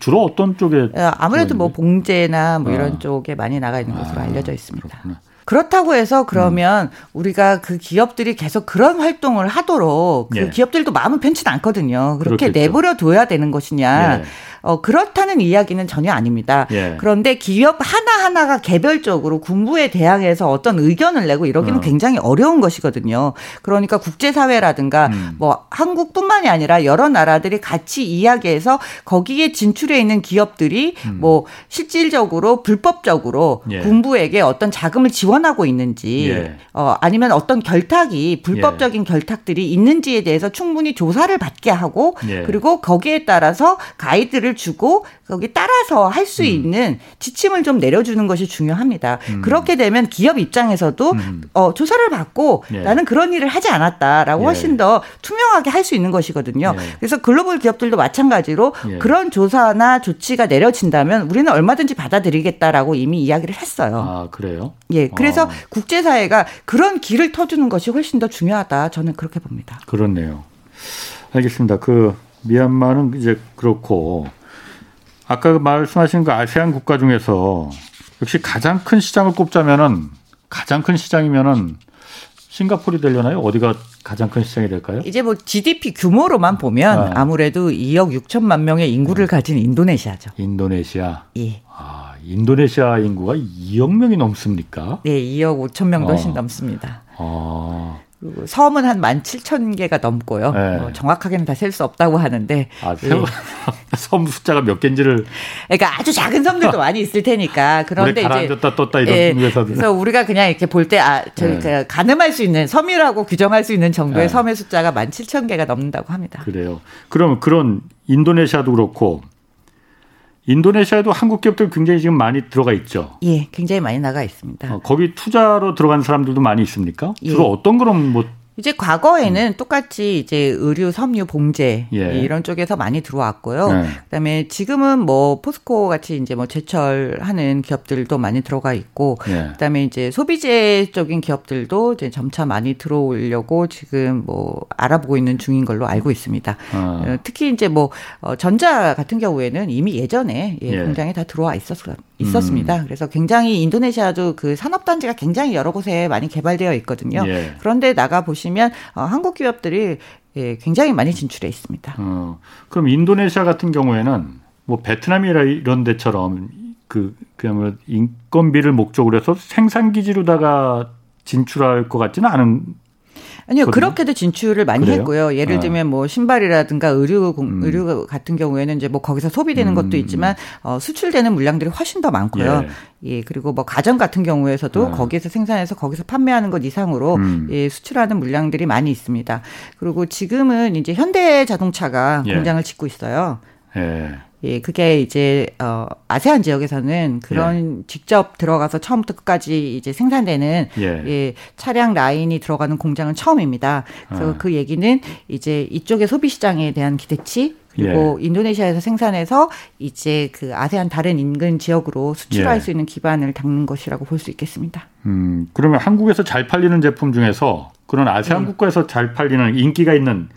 주로 어떤 쪽에? 예, 아무래도 뭐 봉제나 뭐 이런 아. 쪽에 많이 나가 있는 것으로 아. 알려져 있습니다. 그렇구나. 그렇다고 해서 그러면 음. 우리가 그 기업들이 계속 그런 활동을 하도록 그 예. 기업들도 마음을 편치 않거든요. 그렇게 그렇겠죠. 내버려 둬야 되는 것이냐. 예. 어, 그렇다는 이야기는 전혀 아닙니다. 예. 그런데 기업 하나하나가 개별적으로 군부에 대항해서 어떤 의견을 내고 이러기는 어. 굉장히 어려운 것이거든요. 그러니까 국제사회라든가 음. 뭐 한국뿐만이 아니라 여러 나라들이 같이 이야기해서 거기에 진출해 있는 기업들이 음. 뭐 실질적으로 불법적으로 예. 군부에게 어떤 자금을 지원하고 있는지 예. 어, 아니면 어떤 결탁이 불법적인 예. 결탁들이 있는지에 대해서 충분히 조사를 받게 하고 예. 그리고 거기에 따라서 가이드를 주고 거기 따라서 할수 음. 있는 지침을 좀 내려주는 것이 중요합니다. 음. 그렇게 되면 기업 입장에서도 음. 어, 조사를 받고 예. 나는 그런 일을 하지 않았다라고 예. 훨씬 더 투명하게 할 수 있는 것이거든요. 예. 그래서 글로벌 기업들도 마찬가지로 예. 그런 조사나 조치가 내려진다면 우리는 얼마든지 받아들이겠다라고 이미 이야기를 했어요. 아 그래요? 예, 그래서 어. 국제사회가 그런 길을 터주는 것이 훨씬 더 중요하다. 저는 그렇게 봅니다. 그렇네요. 알겠습니다. 그 미얀마는 이제 그렇고 아까 말씀하신 그 아세안 국가 중에서 역시 가장 큰 시장을 꼽자면은 가장 큰 시장이면은 싱가폴이 되려나요? 어디가 가장 큰 시장이 될까요? 이제 뭐 GDP 규모로만 보면 아. 무래도 2억 6천만 명의 인구를 가진 인도네시아죠. 인도네시아. 예. 아, 인도네시아 인구가 2억 명이 넘습니까? 네, 2억 5천 명도 훨씬 어. 넘습니다. 아. 그리고 섬은 한 17,000개가 넘고요. 네. 어, 정확하게는 다 셀 수 없다고 하는데. 아, 예. 섬 숫자가 몇 개인지를. 그러니까 아주 작은 섬들도 많이 있을 테니까. 그런데 이제. 떴다 이런 예, 그래서 우리가 그냥 이렇게 볼 때, 아, 저희 네. 가늠할 수 있는 섬이라고 규정할 수 있는 정도의 네. 섬의 숫자가 17,000개가 넘는다고 합니다. 그래요. 그럼 그런 인도네시아도 그렇고 인도네시아도 한국 기업들 굉장히 지금 많이 들어가 있죠. 예, 굉장히 많이 나가 있습니다. 어, 거기 투자로 들어간 사람들도 많이 있습니까? 주로 예. 어떤 그런 뭐 이제 과거에는 음. 똑같이 이제 의류, 섬유, 봉제 예. 이런 쪽에서 많이 들어왔고요. 네. 그다음에 지금은 뭐 포스코 같이 이제 뭐 제철하는 기업들도 많이 들어가 있고, 예. 그다음에 이제 소비재 쪽인 기업들도 이제 점차 많이 들어오려고 지금 뭐 알아보고 있는 중인 걸로 알고 있습니다. 아. 어. 특히 이제 뭐 어, 전자 같은 경우에는 이미 예전에 예, 예. 공장에 다 들어와 있었어요. 있었습니다. 음. 그래서 굉장히 인도네시아도 그 산업단지가 굉장히 여러 곳에 많이 개발되어 있거든요. 예. 그런데 나가 보시 면 어, 한국 기업들이 예, 굉장히 많이 진출해 있습니다. 어, 그럼 인도네시아 같은 경우에는 뭐 베트남이라 이런 데처럼 그 그냥 뭐 인건비를 목적으로 해서 생산 기지로다가 진출할 것 같지는 않은 아니요, 그렇게도 진출을 많이 그래요? 했고요. 예를 아. 들면 뭐 신발이라든가 의류 음. 의류 같은 경우에는 이제 뭐 거기서 소비되는 음. 것도 있지만 어, 수출되는 물량들이 훨씬 더 많고요. 예. 예 그리고 뭐 가전 같은 경우에서도 아. 거기에서 생산해서 거기서 판매하는 것 이상으로 음. 예, 수출하는 물량들이 많이 있습니다. 그리고 지금은 이제 현대 자동차가 예. 공장을 짓고 있어요. 예. 예, 그게 이제 어 아세안 지역에서는 그런 예. 직접 들어가서 처음부터 끝까지 이제 생산되는 예. 예 차량 라인이 들어가는 공장은 처음입니다. 그래서 아. 그 얘기는 이제 이쪽의 소비 시장에 대한 기대치 그리고 예. 인도네시아에서 생산해서 이제 그 아세안 다른 인근 지역으로 수출할 예. 수 있는 기반을 닦는 것이라고 볼 수 있겠습니다. 음, 그러면 한국에서 잘 팔리는 제품 중에서 그런 아세안 네. 국가에서 잘 팔리는 인기가 있는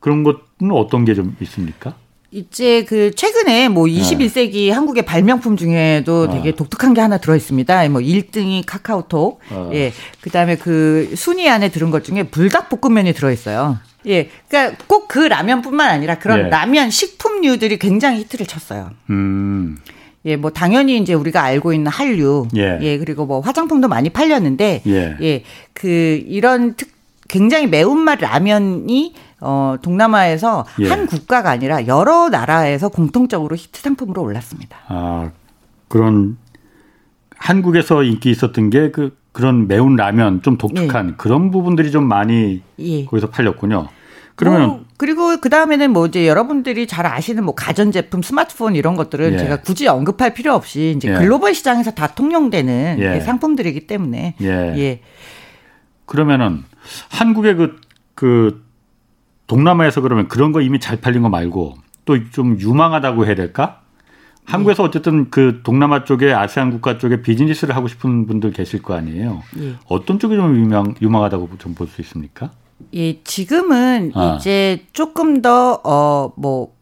그런 것은 어떤 게 좀 있습니까? 이제 그 최근에 뭐 21세기 네. 한국의 발명품 중에도 되게 어. 독특한 게 하나 들어 있습니다. 뭐 1등이 카카오톡. 어. 예. 그다음에 그 순위 안에 들은 것 중에 불닭볶음면이 들어 있어요. 예. 그러니까 꼭 그 라면뿐만 아니라 그런 예. 라면 식품류들이 굉장히 히트를 쳤어요. 음. 예, 뭐 당연히 이제 우리가 알고 있는 한류, 예, 예 그리고 뭐 화장품도 많이 팔렸는데, 예, 예 그 이런 특 굉장히 매운맛 라면이 어, 동남아에서 예. 한 국가가 아니라 여러 나라에서 공통적으로 히트 상품으로 올랐습니다. 아, 그런 한국에서 인기 있었던 게 그 그런 매운 라면 좀 독특한 예. 그런 부분들이 좀 많이 예. 거기서 팔렸군요. 그러면 뭐, 그리고 그 다음에는 뭐 이제 여러분들이 잘 아시는 뭐 가전제품, 스마트폰 이런 것들은 예. 제가 굳이 언급할 필요 없이 이제 예. 글로벌 시장에서 다 통용되는 예. 상품들이기 때문에 예. 예. 그러면은 한국의 그, 그 동남아에서 그러면 그런 거 이미 잘 팔린 거 말고 또 좀 유망하다고 해야 될까? 한국에서 예. 어쨌든 그 동남아 쪽에 아세안 국가 쪽에 비즈니스를 하고 싶은 분들 계실 거 아니에요. 예. 어떤 쪽이 좀 유명 유망하다고 좀 볼 수 있습니까? 예, 지금은 아. 이제 조금 더 어 뭐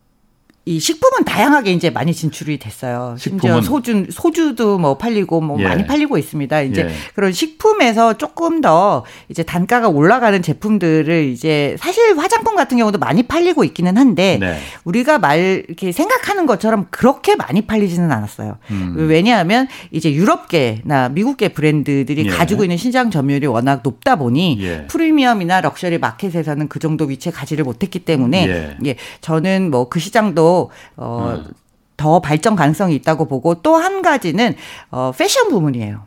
이 식품은 다양하게 이제 많이 진출이 됐어요. 심지어 소주 소주도 뭐 팔리고 뭐 예. 많이 팔리고 있습니다. 이제 예. 그런 식품에서 조금 더 이제 단가가 올라가는 제품들을 이제 사실 화장품 같은 경우도 많이 팔리고 있기는 한데 네. 우리가 말 이렇게 생각하는 것처럼 그렇게 많이 팔리지는 않았어요. 음. 왜냐하면 이제 유럽계나 미국계 브랜드들이 예. 가지고 있는 신장 점유율이 워낙 높다 보니 예. 프리미엄이나 럭셔리 마켓에서는 그 정도 위치에 가지를 못했기 때문에 예, 예 저는 뭐 그 시장도 어. 음. 더 발전 가능성이 있다고 보고 또 한 가지는 어 패션 부문이에요.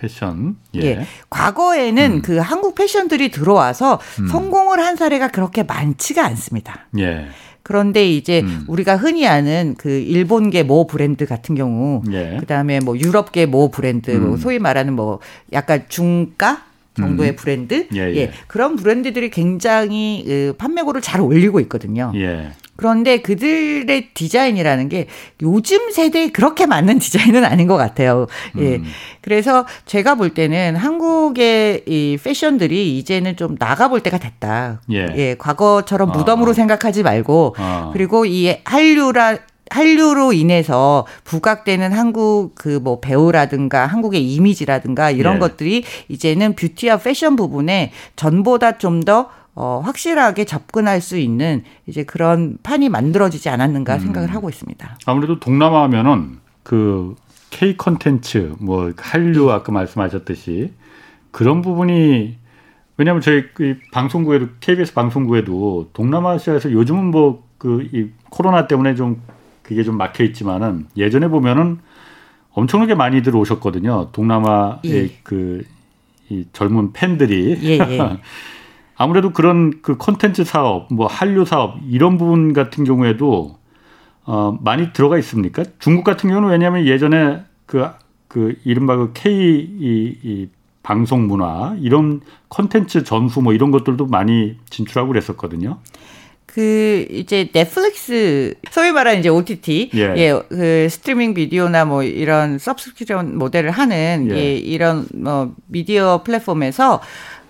패션. 예. 예. 과거에는 음. 그 한국 패션들이 들어와서 음. 성공을 한 사례가 그렇게 많지가 않습니다. 예. 그런데 이제 음. 우리가 흔히 아는 그 일본계 모 브랜드 같은 경우, 예. 그다음에 뭐 유럽계 모 브랜드, 뭐 음. 소위 말하는 뭐 약간 중가 정도의 음. 브랜드, 예, 예. 예, 그런 브랜드들이 굉장히 그 판매고를 잘 올리고 있거든요. 예. 그런데 그들의 디자인이라는 게 요즘 세대에 그렇게 맞는 디자인은 아닌 것 같아요. 예. 음. 그래서 제가 볼 때는 한국의 이 패션들이 이제는 좀 나가볼 때가 됐다. 예. 예. 과거처럼 무덤으로 어. 생각하지 말고 어. 그리고 이 한류라 한류로 인해서 부각되는 한국 그 뭐 배우라든가 한국의 이미지라든가 이런 예. 것들이 이제는 뷰티와 패션 부분에 전보다 좀더 어, 확실하게 접근할 수 있는 이제 그런 판이 만들어지지 않았는가 음. 생각을 하고 있습니다. 아무래도 동남아 하면은 그 K 컨텐츠, 뭐 한류 네. 아까 말씀하셨듯이 그런 부분이 왜냐하면 저희 그 방송국에도 KBS 방송국에도 동남아시아에서 요즘은 뭐 그 이 코로나 때문에 좀 그게 좀 막혀 있지만은 예전에 보면은 엄청나게 많이들 오셨거든요. 동남아의 예. 그이 젊은 팬들이 예, 예. 아무래도 그런 그 콘텐츠 사업, 뭐 한류 사업 이런 부분 같은 경우에도 어 많이 들어가 있습니까? 중국 같은 경우는 왜냐하면 예전에 그, 그 이른바 그 K 이, 이 방송 문화 이런 콘텐츠 전수 뭐 이런 것들도 많이 진출하고 그랬었거든요. 그 이제 넷플릭스 소위 말하는 이제 OTT 예. 예. 그 스트리밍 비디오나 뭐 이런 subscription 모델을 하는 예. 예 이런 뭐 미디어 플랫폼에서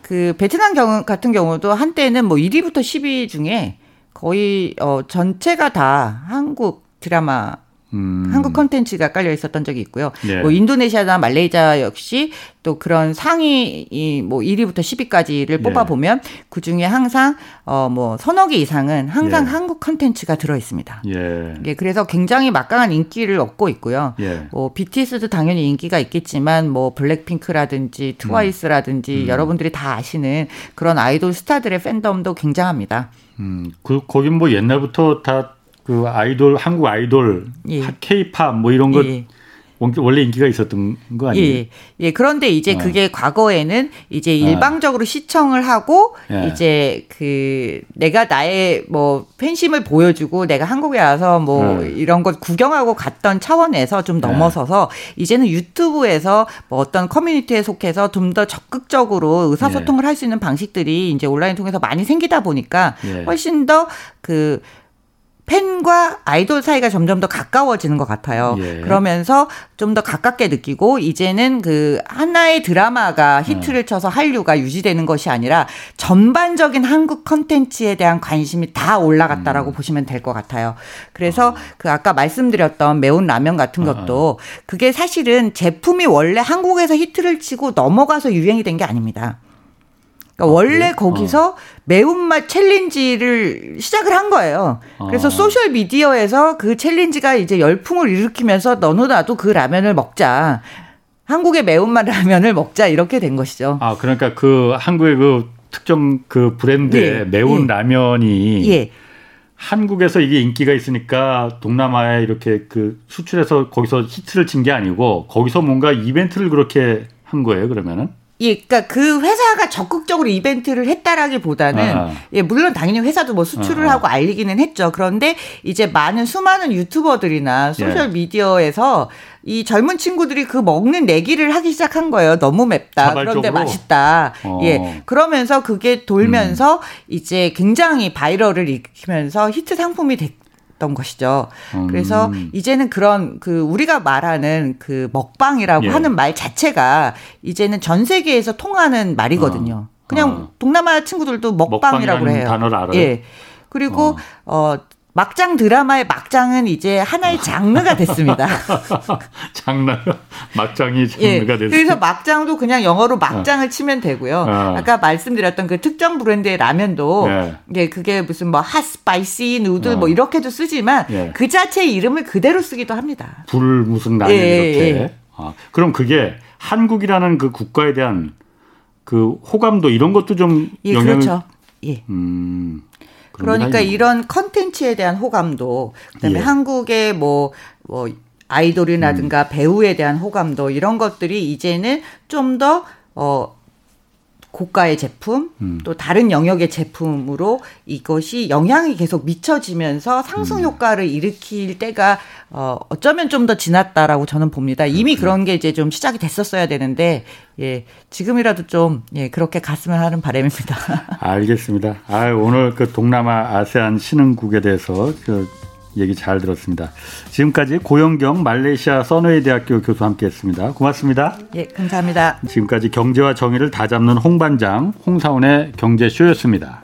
그 베트남 경우 같은 경우도 한때는 뭐 1위부터 10위 중에 거의 어 전체가 다 한국 드라마 음. 한국 컨텐츠가 깔려 있었던 적이 있고요. 네. 뭐 인도네시아나 말레이시아 역시 또 그런 상위 이뭐 1위부터 10위까지를 뽑아 보면 예. 그 중에 항상 어 뭐 서너 개 이상은 항상 예. 한국 컨텐츠가 들어 있습니다. 예. 예. 그래서 굉장히 막강한 인기를 얻고 있고요. 예. 뭐 BTS도 당연히 인기가 있겠지만 뭐 블랙핑크라든지 트와이스라든지 음. 여러분들이 다 아시는 그런 아이돌 스타들의 팬덤도 굉장합니다. 음, 그 거긴 뭐 옛날부터 다 그 아이돌 한국 아이돌 예. K-팝 뭐 이런 것 예. 원래 인기가 있었던 거 아니에요? 예. 예. 그런데 이제 어. 그게 과거에는 이제 아. 일방적으로 아. 시청을 하고 예. 이제 그 내가 나의 뭐 팬심을 보여주고 내가 한국에 와서 뭐 예. 이런 것 구경하고 갔던 차원에서 좀 예. 넘어서서 이제는 유튜브에서 뭐 어떤 커뮤니티에 속해서 좀 더 적극적으로 의사소통을 예. 할수 있는 방식들이 이제 온라인 통해서 많이 생기다 보니까 훨씬 더그 팬과 아이돌 사이가 점점 더 가까워지는 것 같아요. 예. 그러면서 좀 더 가깝게 느끼고 이제는 그 하나의 드라마가 히트를 쳐서 한류가 유지되는 것이 아니라 전반적인 한국 컨텐츠에 대한 관심이 다 올라갔다라고 음. 보시면 될 것 같아요. 그래서 어. 그 아까 말씀드렸던 매운 라면 같은 어, 어. 것도 그게 사실은 제품이 원래 한국에서 히트를 치고 넘어가서 유행이 된 게 아닙니다. 그러니까 아, 원래? 거기서 어. 매운맛 challenge를 시작을 한 거예요. 그래서 어. 소셜 미디어에서 그 challenge가 이제 열풍을 일으키면서 너도 나도 그 라면을 먹자. 한국의 매운맛 라면을 먹자 이렇게 된 것이죠. 아 그러니까 그 한국의 그 특정 그 브랜드의 예. 매운 예. 라면이 예. 한국에서 이게 인기가 있으니까 동남아에 이렇게 그 수출해서 거기서 히트를 친 게 아니고 거기서 뭔가 이벤트를 그렇게 한 거예요 그러면은? 예, 그러니까 그 회사가 적극적으로 이벤트를 했다라기보다는 아. 예, 물론 당연히 회사도 뭐 수출을 아. 하고 알리기는 했죠. 그런데 이제 많은 수많은 유튜버들이나 소셜 예. 미디어에서 이 젊은 친구들이 그 먹는 내기를 하기 시작한 거예요. 너무 맵다. 자발적으로? 그런데 맛있다. 어. 예. 그러면서 그게 돌면서 음. 이제 굉장히 viral을 일으키면서 히트 상품이 됐 던 것이죠. 음. 그래서 이제는 그런 그 우리가 말하는 그 먹방이라고 예. 하는 말 자체가 이제는 전 세계에서 통하는 말이거든요. 어. 그냥 어. 동남아 친구들도 먹방이라고 해요. 단어를 알아요. 예. 그리고 어, 어 막장 드라마의 막장은 이제 하나의 장르가 됐습니다. 장르 막장이 장르가 예, 됐습니다. 그래서 막장도 그냥 영어로 막장을 어. 치면 되고요. 어. 아까 말씀드렸던 그 특정 브랜드의 라면도 예. 예 그게 무슨 뭐 hot spicy noodle 어. 뭐 이렇게도 쓰지만 예. 그 자체의 이름을 그대로 쓰기도 합니다. 불 무슨 라면 예, 이렇게. 예. 아, 그럼 그게 한국이라는 그 국가에 대한 그 호감도 이런 것도 좀 예, 영향을 그렇죠. 예. 음. 그러니까 이런 컨텐츠에 대한 호감도 그다음에 예. 한국의 뭐, 뭐 아이돌이라든가 음. 배우에 대한 호감도 이런 것들이 이제는 좀더 어, 고가의 제품 음. 또 다른 영역의 제품으로 이것이 영향이 계속 미쳐지면서 상승 음. 효과를 음. 일으킬 때가 어 어쩌면 좀 더 지났다라고 저는 봅니다. 이미 그렇구나. 그런 게 이제 좀 시작이 됐었어야 되는데 예 지금이라도 좀 예 그렇게 갔으면 하는 바람입니다. 알겠습니다. 아 오늘 그 동남아 아세안 신흥국에 대해서 그 얘기 잘 들었습니다. 지금까지 고영경 말레이시아 서너웨이 대학교 교수 함께했습니다. 고맙습니다. 예, 감사합니다. 지금까지 경제와 정의를 다잡는 홍반장 홍사원의 경제쇼였습니다.